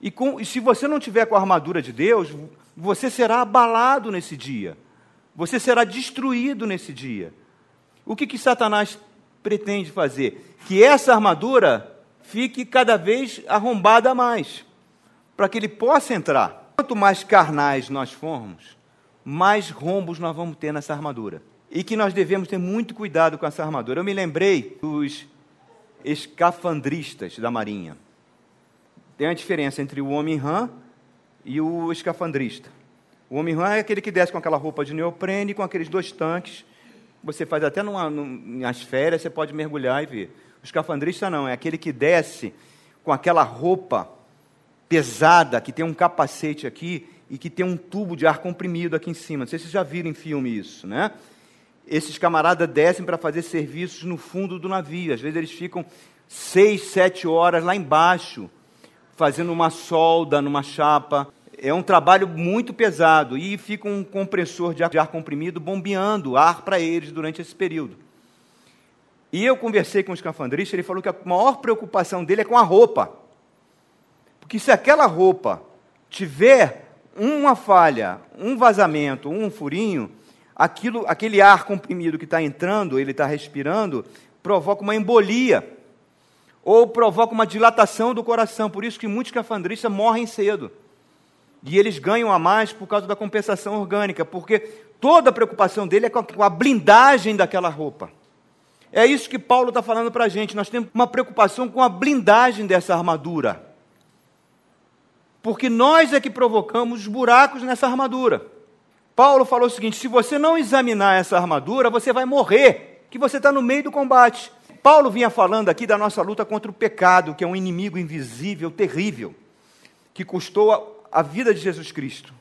E, com, e se você não tiver com a armadura de Deus, você será abalado nesse dia. Você será destruído nesse dia. O que, que Satanás pretende fazer? Que essa armadura fique cada vez arrombada mais, para que ele possa entrar. Quanto mais carnais nós formos, mais rombos nós vamos ter nessa armadura. E que nós devemos ter muito cuidado com essa armadura. Eu me lembrei dos escafandristas da Marinha. Tem a diferença entre o homem rã e o escafandrista. O homem rã é aquele que desce com aquela roupa de neoprene, com aqueles dois tanques. Você faz até numa, nas férias, você pode mergulhar e ver. O escafandrista não, é aquele que desce com aquela roupa pesada, que tem um capacete aqui e que tem um tubo de ar comprimido aqui em cima. Não sei se vocês já viram em filme isso, né? Esses camaradas descem para fazer serviços no fundo do navio. Às vezes eles ficam seis, sete horas lá embaixo, fazendo uma solda numa chapa. É um trabalho muito pesado e fica um compressor de ar, de ar comprimido bombeando ar para eles durante esse período. E eu conversei com o escafandrista, ele falou que a maior preocupação dele é com a roupa. Porque se aquela roupa tiver uma falha, um vazamento, um furinho, aquilo, aquele ar comprimido que está entrando, ele está respirando, provoca uma embolia ou provoca uma dilatação do coração. Por isso que muitos cafandristas morrem cedo. E eles ganham a mais por causa da compensação orgânica, porque toda a preocupação dele é com a blindagem daquela roupa. É isso que Paulo está falando para a gente. Nós temos uma preocupação com a blindagem dessa armadura porque nós é que provocamos os buracos nessa armadura. Paulo falou o seguinte: se você não examinar essa armadura, você vai morrer, que você está no meio do combate. Paulo vinha falando aqui da nossa luta contra o pecado, que é um inimigo invisível, terrível, que custou a, vida de Jesus Cristo,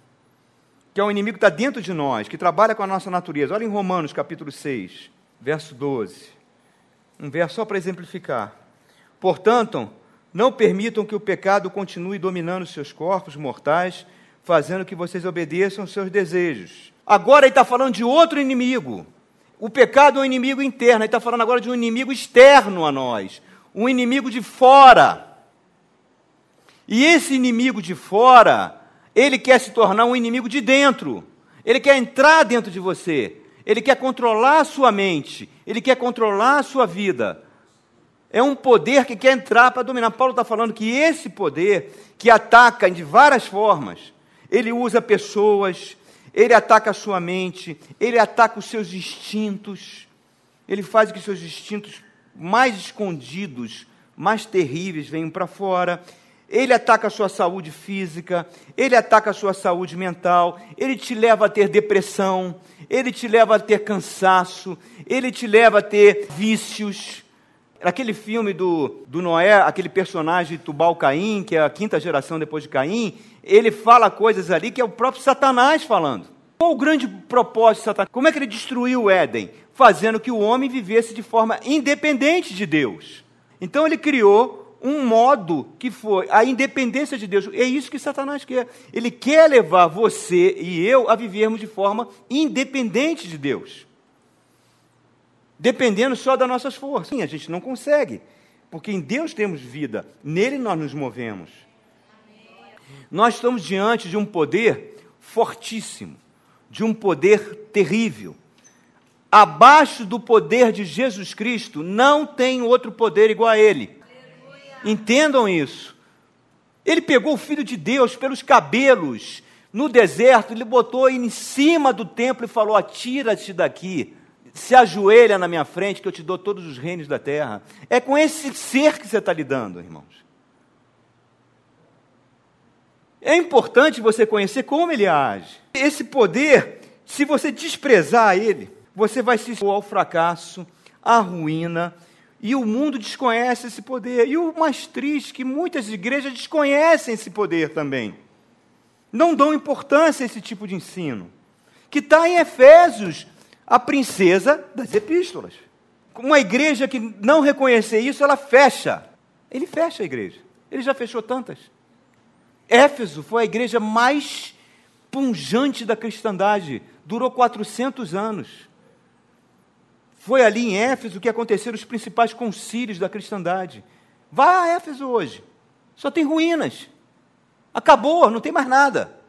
que é um inimigo que está dentro de nós, que trabalha com a nossa natureza. Olha em Romanos capítulo 6, verso 12. Um verso só para exemplificar. Portanto, não permitam que o pecado continue dominando seus corpos mortais, fazendo que vocês obedeçam aos seus desejos. Agora ele está falando de outro inimigo. O pecado é um inimigo interno, ele está falando agora de um inimigo externo a nós, um inimigo de fora. E esse inimigo de fora, ele quer se tornar um inimigo de dentro. Ele quer entrar dentro de você. Ele quer controlar a sua mente. Ele quer controlar a sua vida. É um poder que quer entrar para dominar. Paulo está falando que esse poder, que ataca de várias formas, ele usa pessoas, ele ataca a sua mente, ele ataca os seus instintos, ele faz que seus instintos mais escondidos, mais terríveis venham para fora. Ele ataca a sua saúde física, ele ataca a sua saúde mental, ele te leva a ter depressão, ele te leva a ter cansaço, ele te leva a ter vícios, Naquele filme do, do Noé, aquele personagem Tubal Caim, que é a quinta geração depois de Caim, ele fala coisas ali que é o próprio Satanás falando. Qual o grande propósito de Satanás? Como é que ele destruiu o Éden? Fazendo que o homem vivesse de forma independente de Deus. Então ele criou um modo que foi a independência de Deus. É isso que Satanás quer. Ele quer levar você e eu a vivermos de forma independente de Deus. Dependendo só das nossas forças. Sim, a gente não consegue. Porque em Deus temos vida, nele nós nos movemos. Nós estamos diante de um poder fortíssimo, de um poder terrível. Abaixo do poder de Jesus Cristo, não tem outro poder igual a ele. Entendam isso. Ele pegou o filho de Deus pelos cabelos no deserto, ele botou em cima do templo e falou: Atira-te daqui, se ajoelha na minha frente, que eu te dou todos os reinos da terra. É com esse ser que você está lidando, irmãos. É importante você conhecer como ele age. Esse poder, se você desprezar ele, você vai se expor ao fracasso, à ruína e o mundo desconhece esse poder. E o mais triste é que muitas igrejas desconhecem esse poder também. Não dão importância a esse tipo de ensino. Que está em Efésios, a princesa das epístolas. Uma igreja que não reconhecer isso, ela fecha. Ele fecha a igreja. Ele já fechou tantas. Éfeso foi a igreja mais punjante da cristandade. Durou 400 anos. Foi ali em Éfeso que aconteceram os principais concílios da cristandade. Vá a Éfeso hoje. Só tem ruínas. Acabou, não tem mais nada.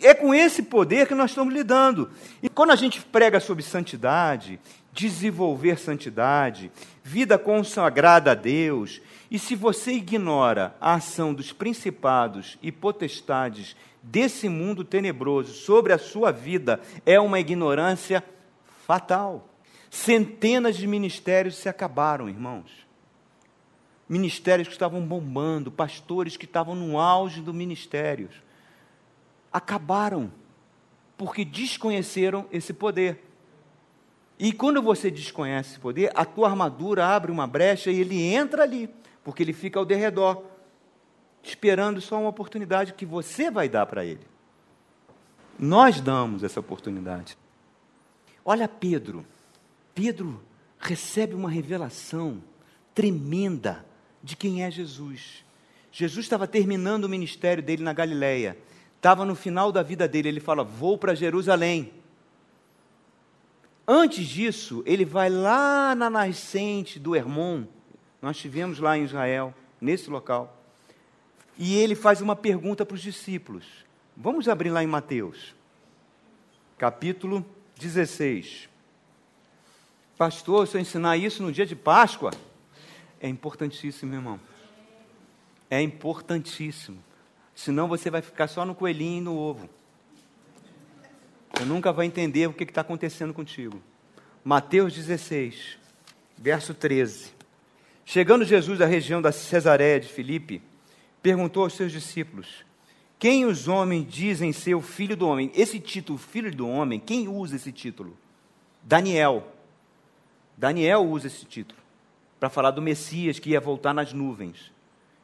É com esse poder que nós estamos lidando. E quando a gente prega sobre santidade, desenvolver santidade, vida consagrada a Deus, e se você ignora a ação dos principados e potestades desse mundo tenebroso sobre a sua vida, é uma ignorância fatal. Centenas de ministérios se acabaram, irmãos. Ministérios que estavam bombando, pastores que estavam no auge do ministério. Acabaram, porque desconheceram esse poder. E quando você desconhece esse poder, a tua armadura abre uma brecha e ele entra ali, porque ele fica ao derredor, esperando só uma oportunidade que você vai dar para ele. Nós damos essa oportunidade. Olha Pedro. Pedro recebe uma revelação tremenda de quem é Jesus. Jesus estava terminando o ministério dele na Galileia. Estava no final da vida dele, ele fala: "Vou para Jerusalém". Antes disso, ele vai lá na nascente do Hermon. Nós estivemos lá em Israel, nesse local. E ele faz uma pergunta para os discípulos. Vamos abrir lá em Mateus, capítulo 16. Pastor, se eu ensinar isso no dia de Páscoa, é importantíssimo, irmão. É importantíssimo. Senão você vai ficar só no coelhinho e no ovo. Você nunca vai entender o que está acontecendo contigo. Mateus 16, verso 13. Chegando Jesus à região da Cesareia de Filipe, perguntou aos seus discípulos: Quem os homens dizem ser o filho do homem? Esse título, filho do homem, quem usa esse título? Daniel Daniel usa esse título para falar do Messias que ia voltar nas nuvens.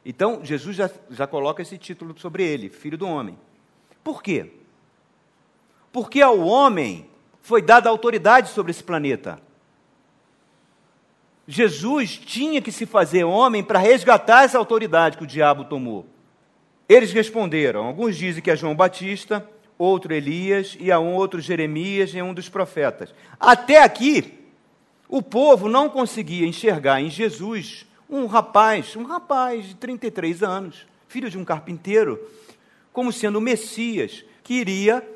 Então, Jesus já, já coloca esse título sobre ele, filho do homem. Por quê? Porque ao homem foi dada autoridade sobre esse planeta. Jesus tinha que se fazer homem para resgatar essa autoridade que o diabo tomou. Eles responderam. Alguns dizem que é João Batista, outro Elias, e a um outro Jeremias e um dos profetas. Até aqui, o povo não conseguia enxergar em Jesus um rapaz, um rapaz de 33 anos, filho de um carpinteiro, como sendo o Messias que iria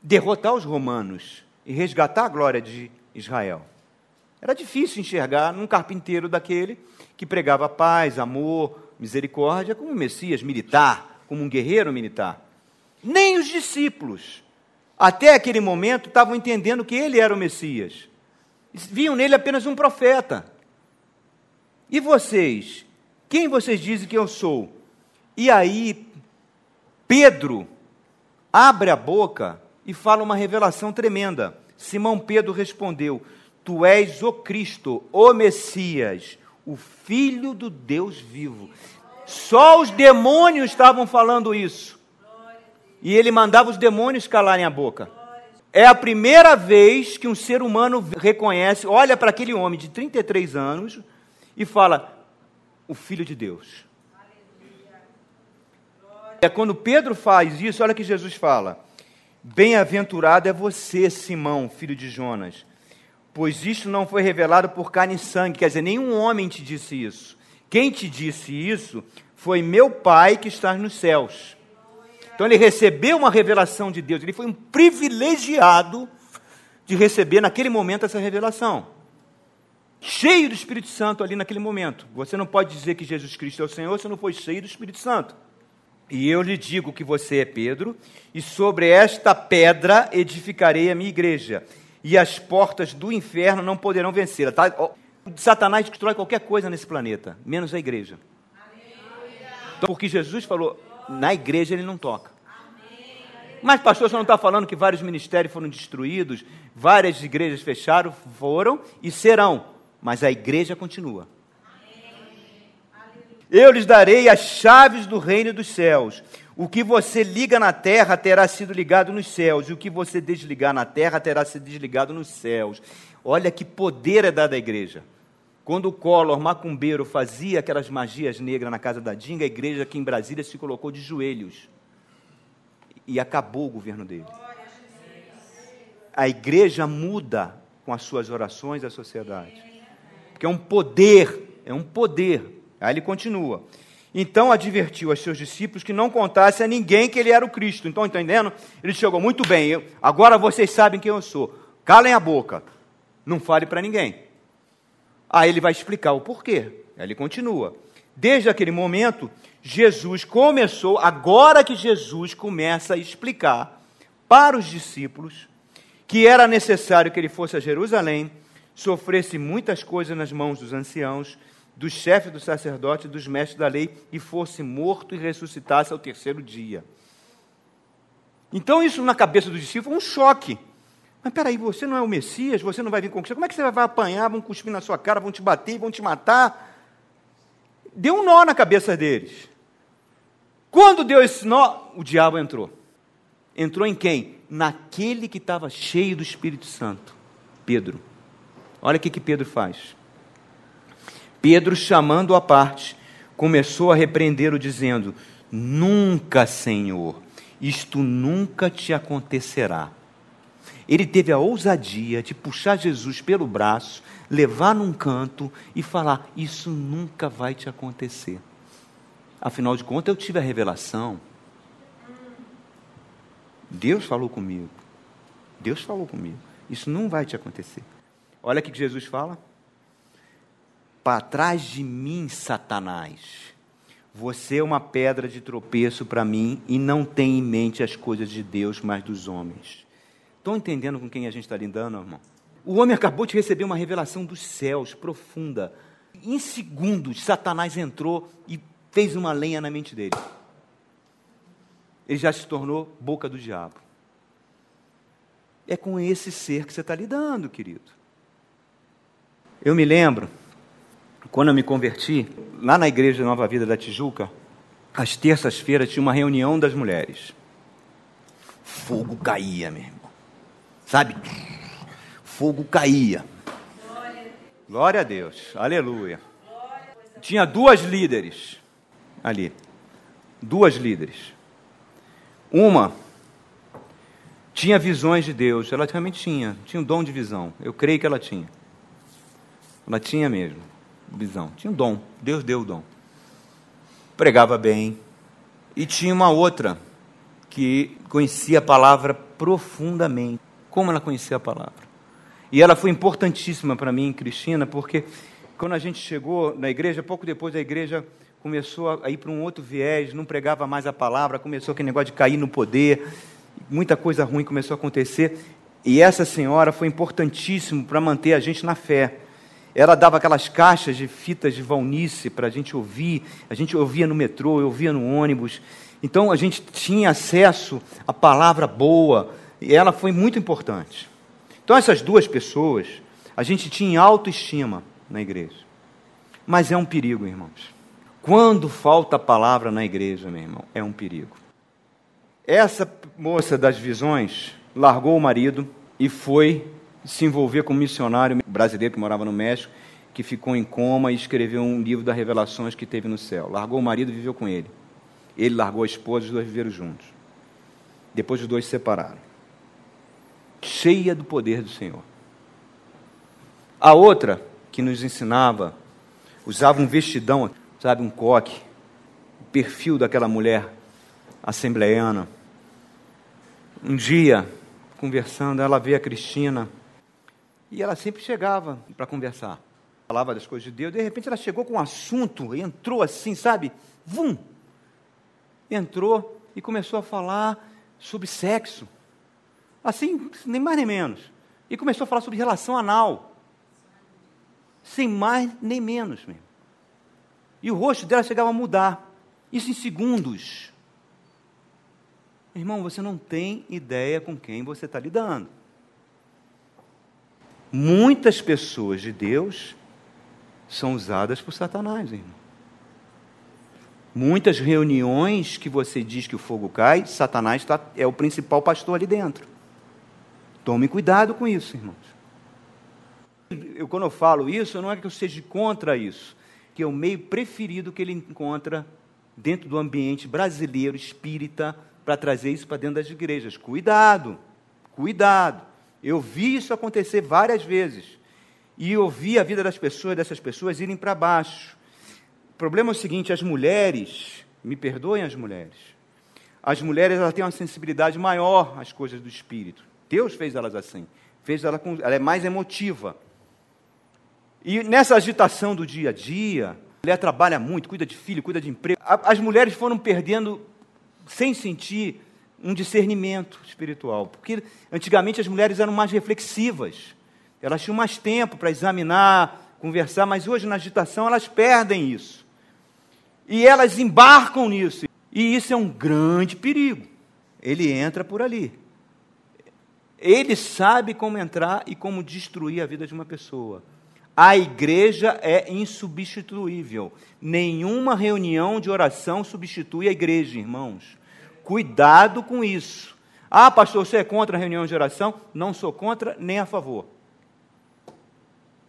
derrotar os romanos e resgatar a glória de Israel. Era difícil enxergar num carpinteiro daquele que pregava paz, amor, misericórdia, como um Messias militar, como um guerreiro militar. Nem os discípulos, até aquele momento, estavam entendendo que ele era o Messias viam nele apenas um profeta. E vocês? Quem vocês dizem que eu sou? E aí, Pedro abre a boca e fala uma revelação tremenda. Simão Pedro respondeu: Tu és o Cristo, o Messias, o Filho do Deus vivo. Só os demônios estavam falando isso. E ele mandava os demônios calarem a boca. É a primeira vez que um ser humano reconhece, olha para aquele homem de 33 anos e fala: o Filho de Deus. É quando Pedro faz isso, olha que Jesus fala: Bem-aventurado é você, Simão, filho de Jonas, pois isto não foi revelado por carne e sangue, quer dizer, nenhum homem te disse isso. Quem te disse isso foi meu Pai que está nos céus. Então ele recebeu uma revelação de Deus, ele foi um privilegiado de receber naquele momento essa revelação. Cheio do Espírito Santo ali naquele momento. Você não pode dizer que Jesus Cristo é o Senhor se não foi cheio do Espírito Santo. E eu lhe digo que você é Pedro, e sobre esta pedra edificarei a minha igreja, e as portas do inferno não poderão vencê-la. Tá? Satanás destrói qualquer coisa nesse planeta, menos a igreja. Então, porque Jesus falou, na igreja ele não toca. Mas, pastor, você não está falando que vários ministérios foram destruídos, várias igrejas fecharam, foram e serão, mas a igreja continua. Eu lhes darei as chaves do reino dos céus. O que você liga na terra terá sido ligado nos céus, e o que você desligar na terra terá sido desligado nos céus. Olha que poder é dado à igreja. Quando o Collor, macumbeiro, fazia aquelas magias negras na casa da Dinga, a igreja aqui em Brasília se colocou de joelhos. E acabou o governo dele. A igreja muda com as suas orações a sociedade. Porque é um poder, é um poder Aí ele continua. Então advertiu aos seus discípulos que não contasse a ninguém que ele era o Cristo. Então, entendendo? Ele chegou muito bem. Eu, agora vocês sabem quem eu sou. Calem a boca. Não fale para ninguém. Aí ele vai explicar o porquê. Aí ele continua. Desde aquele momento, Jesus começou, agora que Jesus começa a explicar para os discípulos que era necessário que ele fosse a Jerusalém, sofresse muitas coisas nas mãos dos anciãos dos chefes do sacerdote e dos mestres da lei e fosse morto e ressuscitasse ao terceiro dia. Então, isso na cabeça dos discípulos foi um choque. Mas peraí, você não é o Messias, você não vai vir conquistar, como é que você vai apanhar, vão cuspir na sua cara, vão te bater, vão te matar? Deu um nó na cabeça deles. Quando deu esse nó, o diabo entrou. Entrou em quem? Naquele que estava cheio do Espírito Santo, Pedro. Olha o que, que Pedro faz. Pedro, chamando-o à parte, começou a repreendê-lo, dizendo: Nunca, Senhor, isto nunca te acontecerá. Ele teve a ousadia de puxar Jesus pelo braço, levar num canto e falar: Isso nunca vai te acontecer. Afinal de contas, eu tive a revelação. Deus falou comigo. Deus falou comigo. Isso não vai te acontecer. Olha o que Jesus fala. Para trás de mim, Satanás. Você é uma pedra de tropeço para mim e não tem em mente as coisas de Deus, mas dos homens. Estão entendendo com quem a gente está lidando, irmão? O homem acabou de receber uma revelação dos céus profunda. Em segundos, Satanás entrou e fez uma lenha na mente dele. Ele já se tornou boca do diabo. É com esse ser que você está lidando, querido. Eu me lembro quando eu me converti, lá na igreja Nova Vida da Tijuca, às terças-feiras tinha uma reunião das mulheres. Fogo caía, meu irmão. Sabe? Fogo caía. Glória a Deus. Aleluia. Tinha duas líderes ali. Duas líderes. Uma tinha visões de Deus. Ela realmente tinha. Tinha um dom de visão. Eu creio que ela tinha. Ela tinha mesmo visão. Tinha um dom. Deus deu o dom. Pregava bem. E tinha uma outra que conhecia a palavra profundamente. Como ela conhecia a palavra? E ela foi importantíssima para mim, Cristina, porque quando a gente chegou na igreja, pouco depois a igreja começou a ir para um outro viés, não pregava mais a palavra, começou aquele negócio de cair no poder, muita coisa ruim começou a acontecer. E essa senhora foi importantíssimo para manter a gente na fé. Ela dava aquelas caixas de fitas de valnice para a gente ouvir. A gente ouvia no metrô, ouvia no ônibus. Então a gente tinha acesso à palavra boa. E ela foi muito importante. Então essas duas pessoas, a gente tinha autoestima na igreja. Mas é um perigo, irmãos. Quando falta a palavra na igreja, meu irmão, é um perigo. Essa moça das visões largou o marido e foi se envolver com um missionário brasileiro que morava no México que ficou em coma e escreveu um livro das revelações que teve no céu. Largou o marido e viveu com ele. Ele largou a esposa e os dois viveram juntos. Depois os dois se separaram. Cheia do poder do Senhor. A outra, que nos ensinava, usava um vestidão, sabe, um coque, o perfil daquela mulher assembleiana. Um dia, conversando, ela vê a Cristina e ela sempre chegava para conversar. Falava das coisas de Deus, de repente ela chegou com um assunto, entrou assim, sabe? Vum! Entrou e começou a falar sobre sexo. Assim, nem mais nem menos. E começou a falar sobre relação anal. Sem mais nem menos mesmo. E o rosto dela chegava a mudar. Isso em segundos. Irmão, você não tem ideia com quem você está lidando. Muitas pessoas de Deus são usadas por Satanás, irmão. Muitas reuniões que você diz que o fogo cai, Satanás tá, é o principal pastor ali dentro. Tome cuidado com isso, irmãos. Eu, quando eu falo isso, não é que eu seja contra isso, que é o meio preferido que ele encontra dentro do ambiente brasileiro espírita para trazer isso para dentro das igrejas. Cuidado, cuidado. Eu vi isso acontecer várias vezes. E eu vi a vida das pessoas, dessas pessoas irem para baixo. O problema é o seguinte: as mulheres, me perdoem as mulheres, as mulheres elas têm uma sensibilidade maior às coisas do espírito. Deus fez elas assim, fez ela com, ela é mais emotiva. E nessa agitação do dia a dia, a mulher trabalha muito, cuida de filho, cuida de emprego. As mulheres foram perdendo, sem sentir, um discernimento espiritual. Porque antigamente as mulheres eram mais reflexivas, elas tinham mais tempo para examinar, conversar, mas hoje na agitação elas perdem isso. E elas embarcam nisso. E isso é um grande perigo. Ele entra por ali. Ele sabe como entrar e como destruir a vida de uma pessoa. A igreja é insubstituível. Nenhuma reunião de oração substitui a igreja, irmãos. Cuidado com isso. Ah, pastor, você é contra a reunião de oração? Não sou contra nem a favor.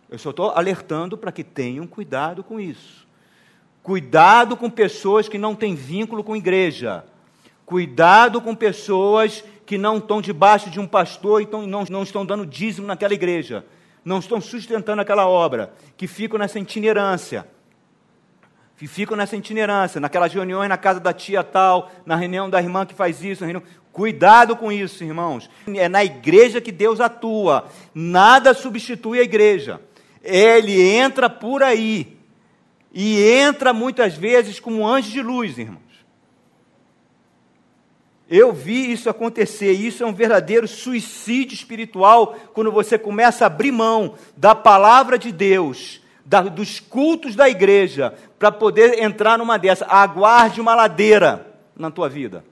Eu só estou alertando para que tenham cuidado com isso. Cuidado com pessoas que não têm vínculo com igreja. Cuidado com pessoas que não estão debaixo de um pastor e não, não estão dando dízimo naquela igreja não estão sustentando aquela obra, que ficam nessa itinerância. Que ficam nessa itinerância, naquelas reuniões na casa da tia tal, na reunião da irmã que faz isso, reunião... Cuidado com isso, irmãos. É na igreja que Deus atua. Nada substitui a igreja. Ele entra por aí. E entra muitas vezes como anjo de luz, irmão. Eu vi isso acontecer, isso é um verdadeiro suicídio espiritual quando você começa a abrir mão da palavra de Deus, da, dos cultos da igreja, para poder entrar numa dessa. Aguarde uma ladeira na tua vida.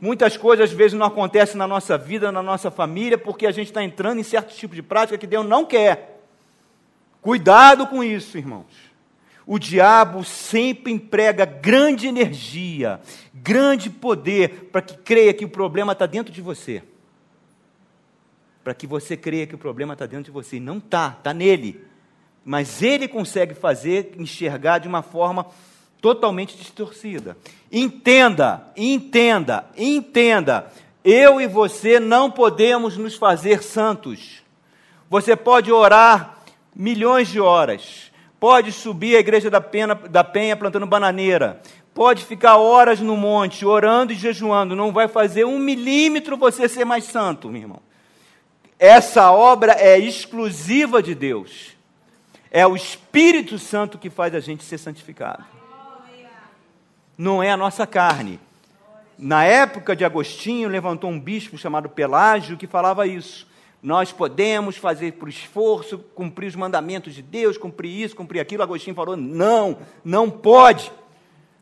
Muitas coisas às vezes não acontecem na nossa vida, na nossa família, porque a gente está entrando em certo tipo de prática que Deus não quer. Cuidado com isso, irmãos o diabo sempre emprega grande energia, grande poder para que creia que o problema está dentro de você. Para que você creia que o problema está dentro de você. E não está, está nele. Mas ele consegue fazer enxergar de uma forma totalmente distorcida. Entenda, entenda, entenda. Eu e você não podemos nos fazer santos. Você pode orar milhões de horas pode subir à igreja da, Pena, da Penha plantando bananeira, pode ficar horas no monte orando e jejuando, não vai fazer um milímetro você ser mais santo, meu irmão. Essa obra é exclusiva de Deus. É o Espírito Santo que faz a gente ser santificado. Não é a nossa carne. Na época de Agostinho, levantou um bispo chamado Pelágio que falava isso. Nós podemos fazer por esforço, cumprir os mandamentos de Deus, cumprir isso, cumprir aquilo. Agostinho falou: não, não pode.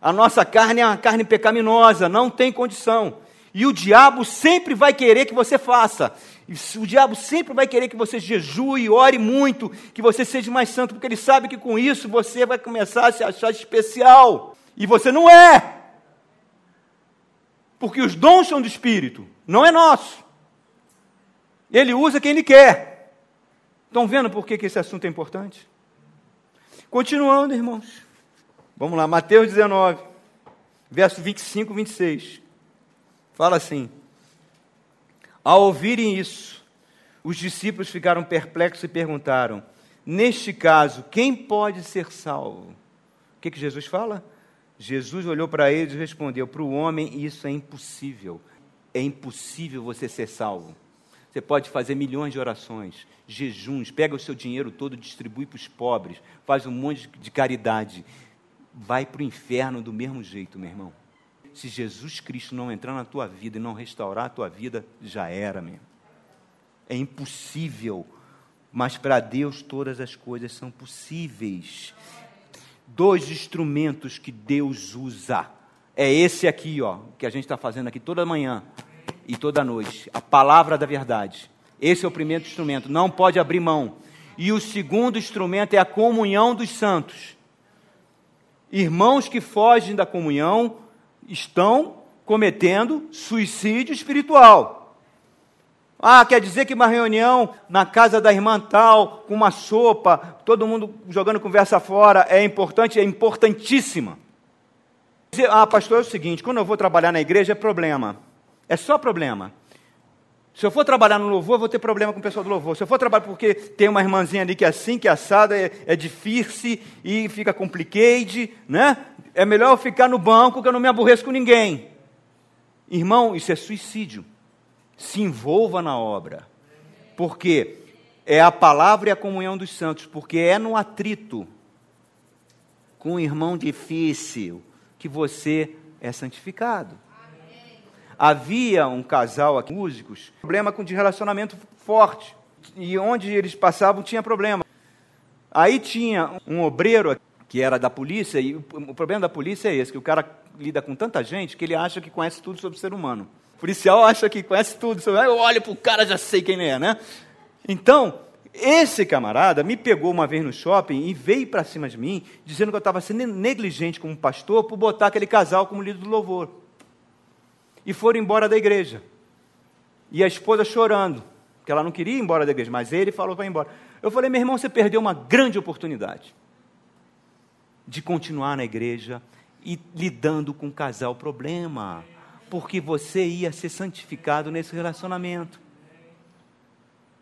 A nossa carne é uma carne pecaminosa, não tem condição. E o diabo sempre vai querer que você faça. O diabo sempre vai querer que você jejue, ore muito, que você seja mais santo, porque ele sabe que com isso você vai começar a se achar especial. E você não é. Porque os dons são do Espírito, não é nosso. Ele usa quem ele quer. Estão vendo por que, esse assunto é importante? Continuando, irmãos. Vamos lá, Mateus 19, verso 25 e 26. Fala assim: Ao ouvirem isso, os discípulos ficaram perplexos e perguntaram: Neste caso, quem pode ser salvo? O que, que Jesus fala? Jesus olhou para eles e respondeu: Para o homem isso é impossível. É impossível você ser salvo. Você pode fazer milhões de orações, jejuns, pega o seu dinheiro todo, distribui para os pobres, faz um monte de caridade. Vai para o inferno do mesmo jeito, meu irmão. Se Jesus Cristo não entrar na tua vida e não restaurar a tua vida, já era mesmo. É impossível, mas para Deus todas as coisas são possíveis dois instrumentos que Deus usa. É esse aqui, ó, que a gente está fazendo aqui toda manhã e toda noite. A palavra da verdade. Esse é o primeiro instrumento, não pode abrir mão. E o segundo instrumento é a comunhão dos santos. Irmãos que fogem da comunhão estão cometendo suicídio espiritual. Ah, quer dizer que uma reunião na casa da irmã tal, com uma sopa, todo mundo jogando conversa fora, é importante? É importantíssima. Ah, pastor, é o seguinte: quando eu vou trabalhar na igreja é problema. É só problema. Se eu for trabalhar no louvor, eu vou ter problema com o pessoal do louvor. Se eu for trabalhar porque tem uma irmãzinha ali que é assim, que é assada, é, é difícil e fica complicado, né? É melhor eu ficar no banco que eu não me aborreço com ninguém. Irmão, isso é suicídio se envolva na obra. Porque é a palavra e a comunhão dos santos, porque é no atrito com um irmão difícil que você é santificado. Havia um casal aqui, músicos, problema de relacionamento forte. E onde eles passavam tinha problema. Aí tinha um obreiro que era da polícia, e o problema da polícia é esse, que o cara lida com tanta gente que ele acha que conhece tudo sobre o ser humano. O policial acha que conhece tudo. Eu olho para o cara, já sei quem é, né? Então, esse camarada me pegou uma vez no shopping e veio para cima de mim, dizendo que eu estava sendo negligente como pastor por botar aquele casal como líder do louvor. E foram embora da igreja. E a esposa chorando, que ela não queria ir embora da igreja, mas ele falou para ir embora. Eu falei, meu irmão, você perdeu uma grande oportunidade de continuar na igreja e lidando com o casal problema porque você ia ser santificado nesse relacionamento.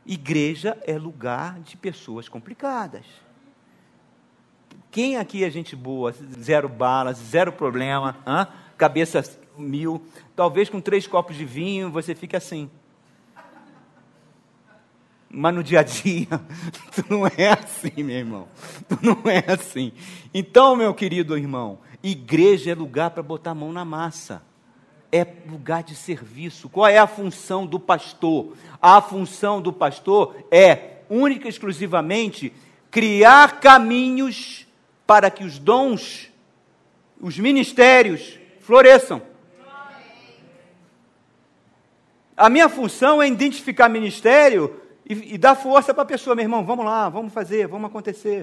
Igreja é lugar de pessoas complicadas. Quem aqui é gente boa, zero balas, zero problema, hein? cabeça mil, talvez com três copos de vinho você fique assim. Mas no dia a dia, tu não é assim, meu irmão. Tu não é assim. Então, meu querido irmão, igreja é lugar para botar a mão na massa é lugar de serviço. Qual é a função do pastor? A função do pastor é, única e exclusivamente, criar caminhos para que os dons, os ministérios, floresçam. A minha função é identificar ministério e, e dar força para a pessoa, meu irmão, vamos lá, vamos fazer, vamos acontecer.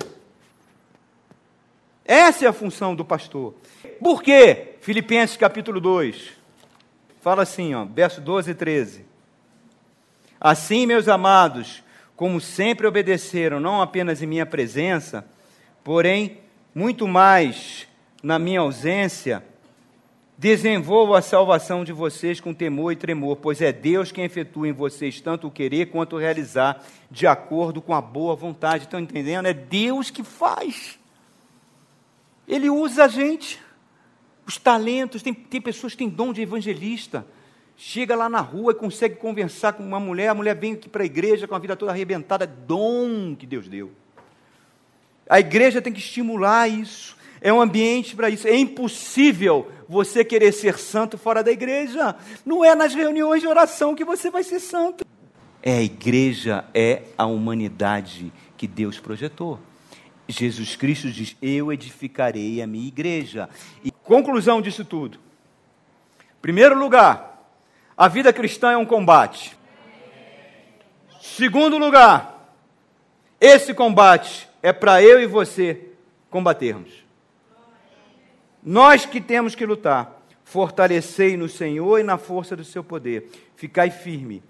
Essa é a função do pastor. Por quê? Filipenses capítulo 2. Fala assim, ó, verso 12 e 13. Assim, meus amados, como sempre obedeceram, não apenas em minha presença, porém, muito mais na minha ausência, desenvolvo a salvação de vocês com temor e tremor, pois é Deus quem efetua em vocês tanto o querer quanto o realizar, de acordo com a boa vontade. Estão entendendo? É Deus que faz. Ele usa a gente os talentos, tem, tem pessoas que têm dom de evangelista. Chega lá na rua e consegue conversar com uma mulher, a mulher vem aqui para a igreja com a vida toda arrebentada, dom que Deus deu. A igreja tem que estimular isso. É um ambiente para isso. É impossível você querer ser santo fora da igreja. Não é nas reuniões de oração que você vai ser santo. É a igreja, é a humanidade que Deus projetou. Jesus Cristo diz: Eu edificarei a minha igreja. E conclusão disso tudo. Primeiro lugar, a vida cristã é um combate. Segundo lugar, esse combate é para eu e você combatermos. Nós que temos que lutar. Fortalecei no Senhor e na força do seu poder. Ficai firme.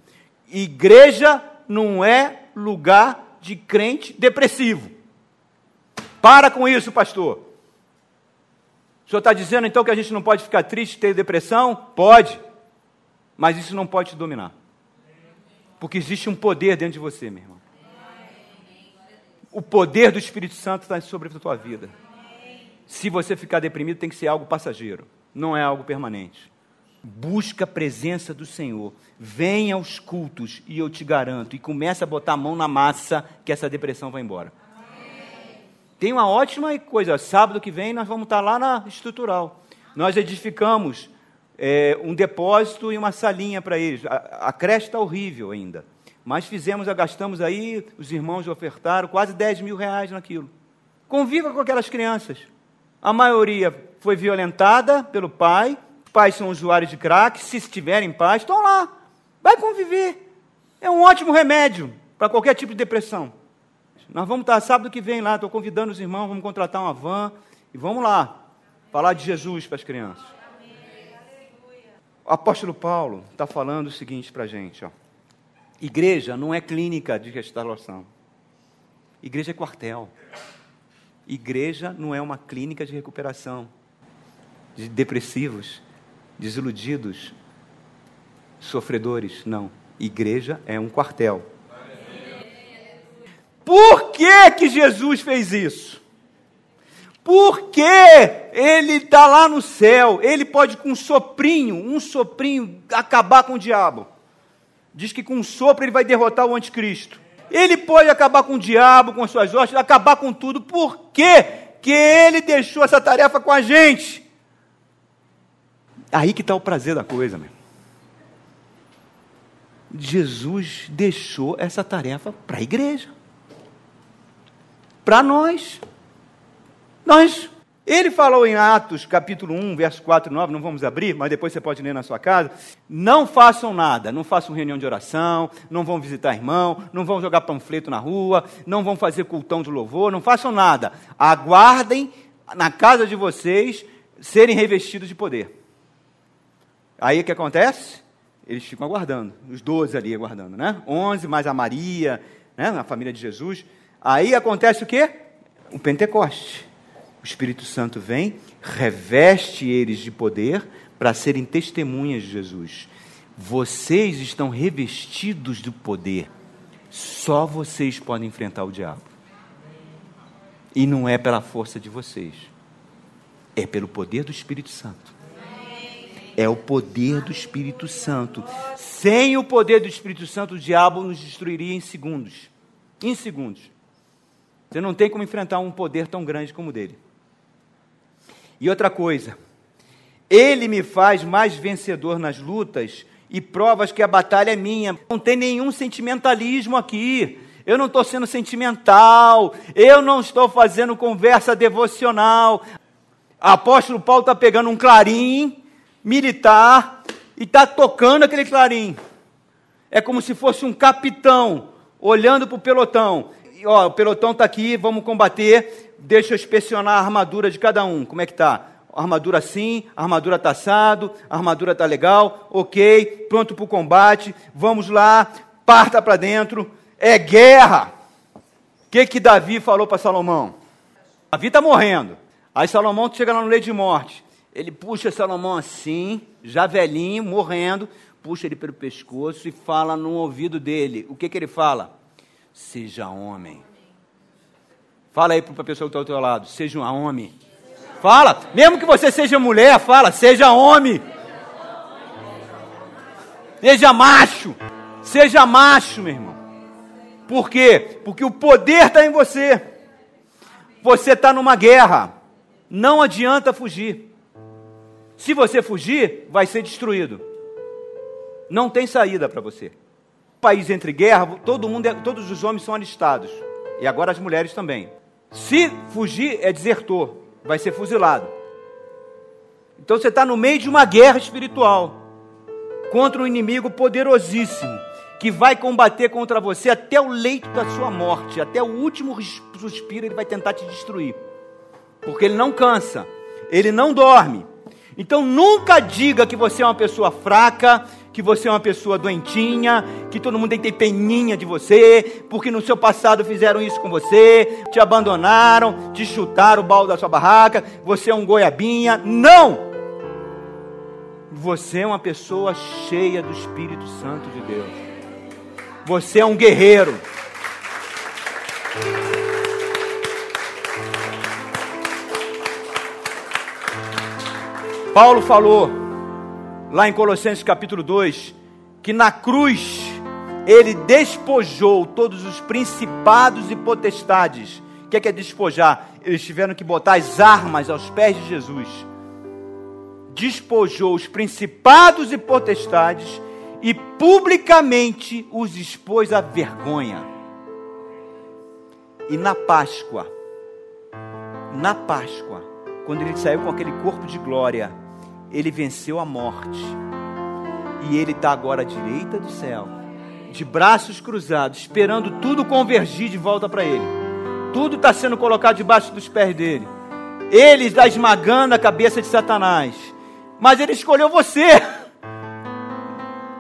Igreja não é lugar de crente depressivo. Para com isso, pastor. O senhor está dizendo então que a gente não pode ficar triste, ter depressão? Pode. Mas isso não pode te dominar. Porque existe um poder dentro de você, meu irmão. O poder do Espírito Santo está sobre a tua vida. Se você ficar deprimido, tem que ser algo passageiro, não é algo permanente. Busca a presença do Senhor. Venha aos cultos e eu te garanto. E comece a botar a mão na massa que essa depressão vai embora. Tem uma ótima coisa. Sábado que vem nós vamos estar lá na estrutural. Nós edificamos é, um depósito e uma salinha para eles. A, a creche está horrível ainda. Mas fizemos, gastamos aí, os irmãos ofertaram quase 10 mil reais naquilo. Conviva com aquelas crianças. A maioria foi violentada pelo pai, pais são usuários de crack, se estiverem pais, estão lá. Vai conviver. É um ótimo remédio para qualquer tipo de depressão. Nós vamos estar sábado que vem lá, estou convidando os irmãos, vamos contratar uma van e vamos lá falar de Jesus para as crianças. O apóstolo Paulo está falando o seguinte para a gente: ó. igreja não é clínica de restauração, igreja é quartel. Igreja não é uma clínica de recuperação de depressivos, desiludidos, sofredores. Não. Igreja é um quartel. Por que, que Jesus fez isso? Porque ele está lá no céu, ele pode com um soprinho, um soprinho, acabar com o diabo. Diz que com um sopro ele vai derrotar o anticristo. Ele pode acabar com o diabo, com as suas hostes, acabar com tudo. Por quê? que ele deixou essa tarefa com a gente? Aí que está o prazer da coisa, meu. Jesus deixou essa tarefa para a igreja. Para nós. Nós. Ele falou em Atos, capítulo 1, verso 4 e 9, não vamos abrir, mas depois você pode ler na sua casa. Não façam nada, não façam reunião de oração, não vão visitar irmão, não vão jogar panfleto na rua, não vão fazer cultão de louvor, não façam nada. Aguardem na casa de vocês serem revestidos de poder. Aí o que acontece? Eles ficam aguardando, os 12 ali aguardando, né? 11 mais a Maria, né? a família de Jesus. Aí acontece o quê? O Pentecoste. O Espírito Santo vem, reveste eles de poder para serem testemunhas de Jesus. Vocês estão revestidos do poder. Só vocês podem enfrentar o diabo. E não é pela força de vocês, é pelo poder do Espírito Santo é o poder do Espírito Santo. Sem o poder do Espírito Santo, o diabo nos destruiria em segundos. Em segundos. Você não tem como enfrentar um poder tão grande como o dele. E outra coisa, ele me faz mais vencedor nas lutas e provas que a batalha é minha. Não tem nenhum sentimentalismo aqui. Eu não estou sendo sentimental. Eu não estou fazendo conversa devocional. Apóstolo Paulo está pegando um clarim militar e está tocando aquele clarim. É como se fosse um capitão olhando para o pelotão. E, ó, o pelotão está aqui, vamos combater. Deixa eu inspecionar a armadura de cada um. Como é que está? Armadura sim, armadura está assado, armadura está legal, ok, pronto para o combate, vamos lá, parta para dentro, é guerra. O que, que Davi falou para Salomão? Davi está morrendo. Aí Salomão chega lá no leito de morte. Ele puxa Salomão assim, já velhinho, morrendo, puxa ele pelo pescoço e fala no ouvido dele. O que, que ele fala? Seja homem. Fala aí para a pessoa que está ao teu lado, seja um homem. Fala, mesmo que você seja mulher, fala, seja homem. Seja macho. Seja macho, meu irmão. Por quê? Porque o poder está em você. Você está numa guerra. Não adianta fugir. Se você fugir, vai ser destruído. Não tem saída para você. País entre guerra, todo mundo, é, todos os homens são alistados. E agora as mulheres também. Se fugir, é desertor, vai ser fuzilado. Então você está no meio de uma guerra espiritual contra um inimigo poderosíssimo que vai combater contra você até o leito da sua morte, até o último suspiro ele vai tentar te destruir, porque ele não cansa, ele não dorme, então nunca diga que você é uma pessoa fraca, que você é uma pessoa doentinha, que todo mundo tem que ter peninha de você, porque no seu passado fizeram isso com você, te abandonaram, te chutaram o balde da sua barraca, você é um goiabinha. Não! Você é uma pessoa cheia do Espírito Santo de Deus. Você é um guerreiro. Paulo falou lá em Colossenses capítulo 2, que na cruz ele despojou todos os principados e potestades. O que é, que é despojar? Eles tiveram que botar as armas aos pés de Jesus. Despojou os principados e potestades e publicamente os expôs à vergonha. E na Páscoa, na Páscoa, quando ele saiu com aquele corpo de glória, ele venceu a morte. E ele está agora à direita do céu, de braços cruzados, esperando tudo convergir de volta para ele. Tudo está sendo colocado debaixo dos pés dele. Ele está esmagando a cabeça de Satanás. Mas ele escolheu você.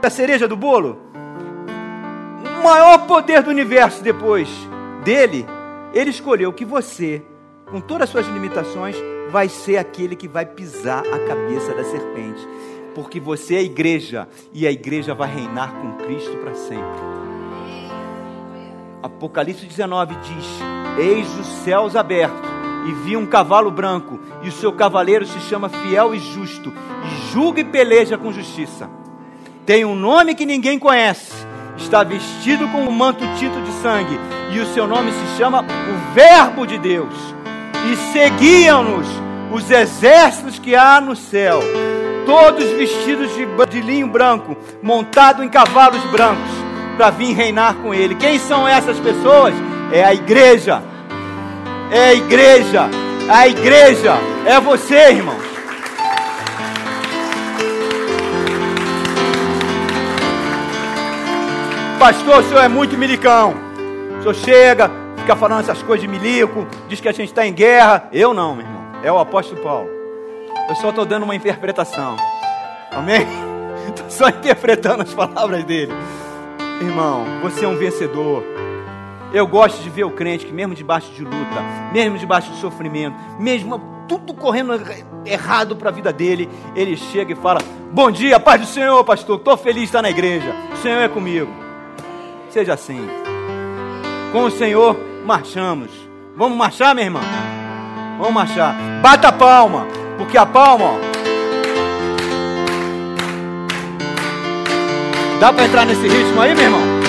A cereja do bolo. O maior poder do universo depois dele, ele escolheu que você, com todas as suas limitações, vai ser aquele que vai pisar a cabeça da serpente. Porque você é a igreja e a igreja vai reinar com Cristo para sempre. Apocalipse 19 diz: Eis os céus abertos e vi um cavalo branco, e o seu cavaleiro se chama Fiel e Justo, e julga e peleja com justiça. Tem um nome que ninguém conhece, está vestido com um manto tinto de sangue, e o seu nome se chama o Verbo de Deus e seguiam-nos os exércitos que há no céu, todos vestidos de, de linho branco, montados em cavalos brancos, para vir reinar com ele. Quem são essas pessoas? É a igreja. É a igreja. A igreja é você, irmão. Pastor, o senhor é muito milicão. O senhor chega, fica falando essas coisas de milico, diz que a gente está em guerra. Eu não, meu irmão. É o apóstolo Paulo. Eu só estou dando uma interpretação. Amém? Estou só interpretando as palavras dele. Irmão, você é um vencedor. Eu gosto de ver o crente que, mesmo debaixo de luta, mesmo debaixo de sofrimento, mesmo tudo correndo errado para a vida dele, ele chega e fala: Bom dia, paz do Senhor, pastor. Estou feliz de estar na igreja. O Senhor é comigo. Seja assim. Com o Senhor marchamos. Vamos marchar, meu irmão? Vamos marchar. Bata a palma, porque a palma, ó, Dá para entrar nesse ritmo aí, meu irmão?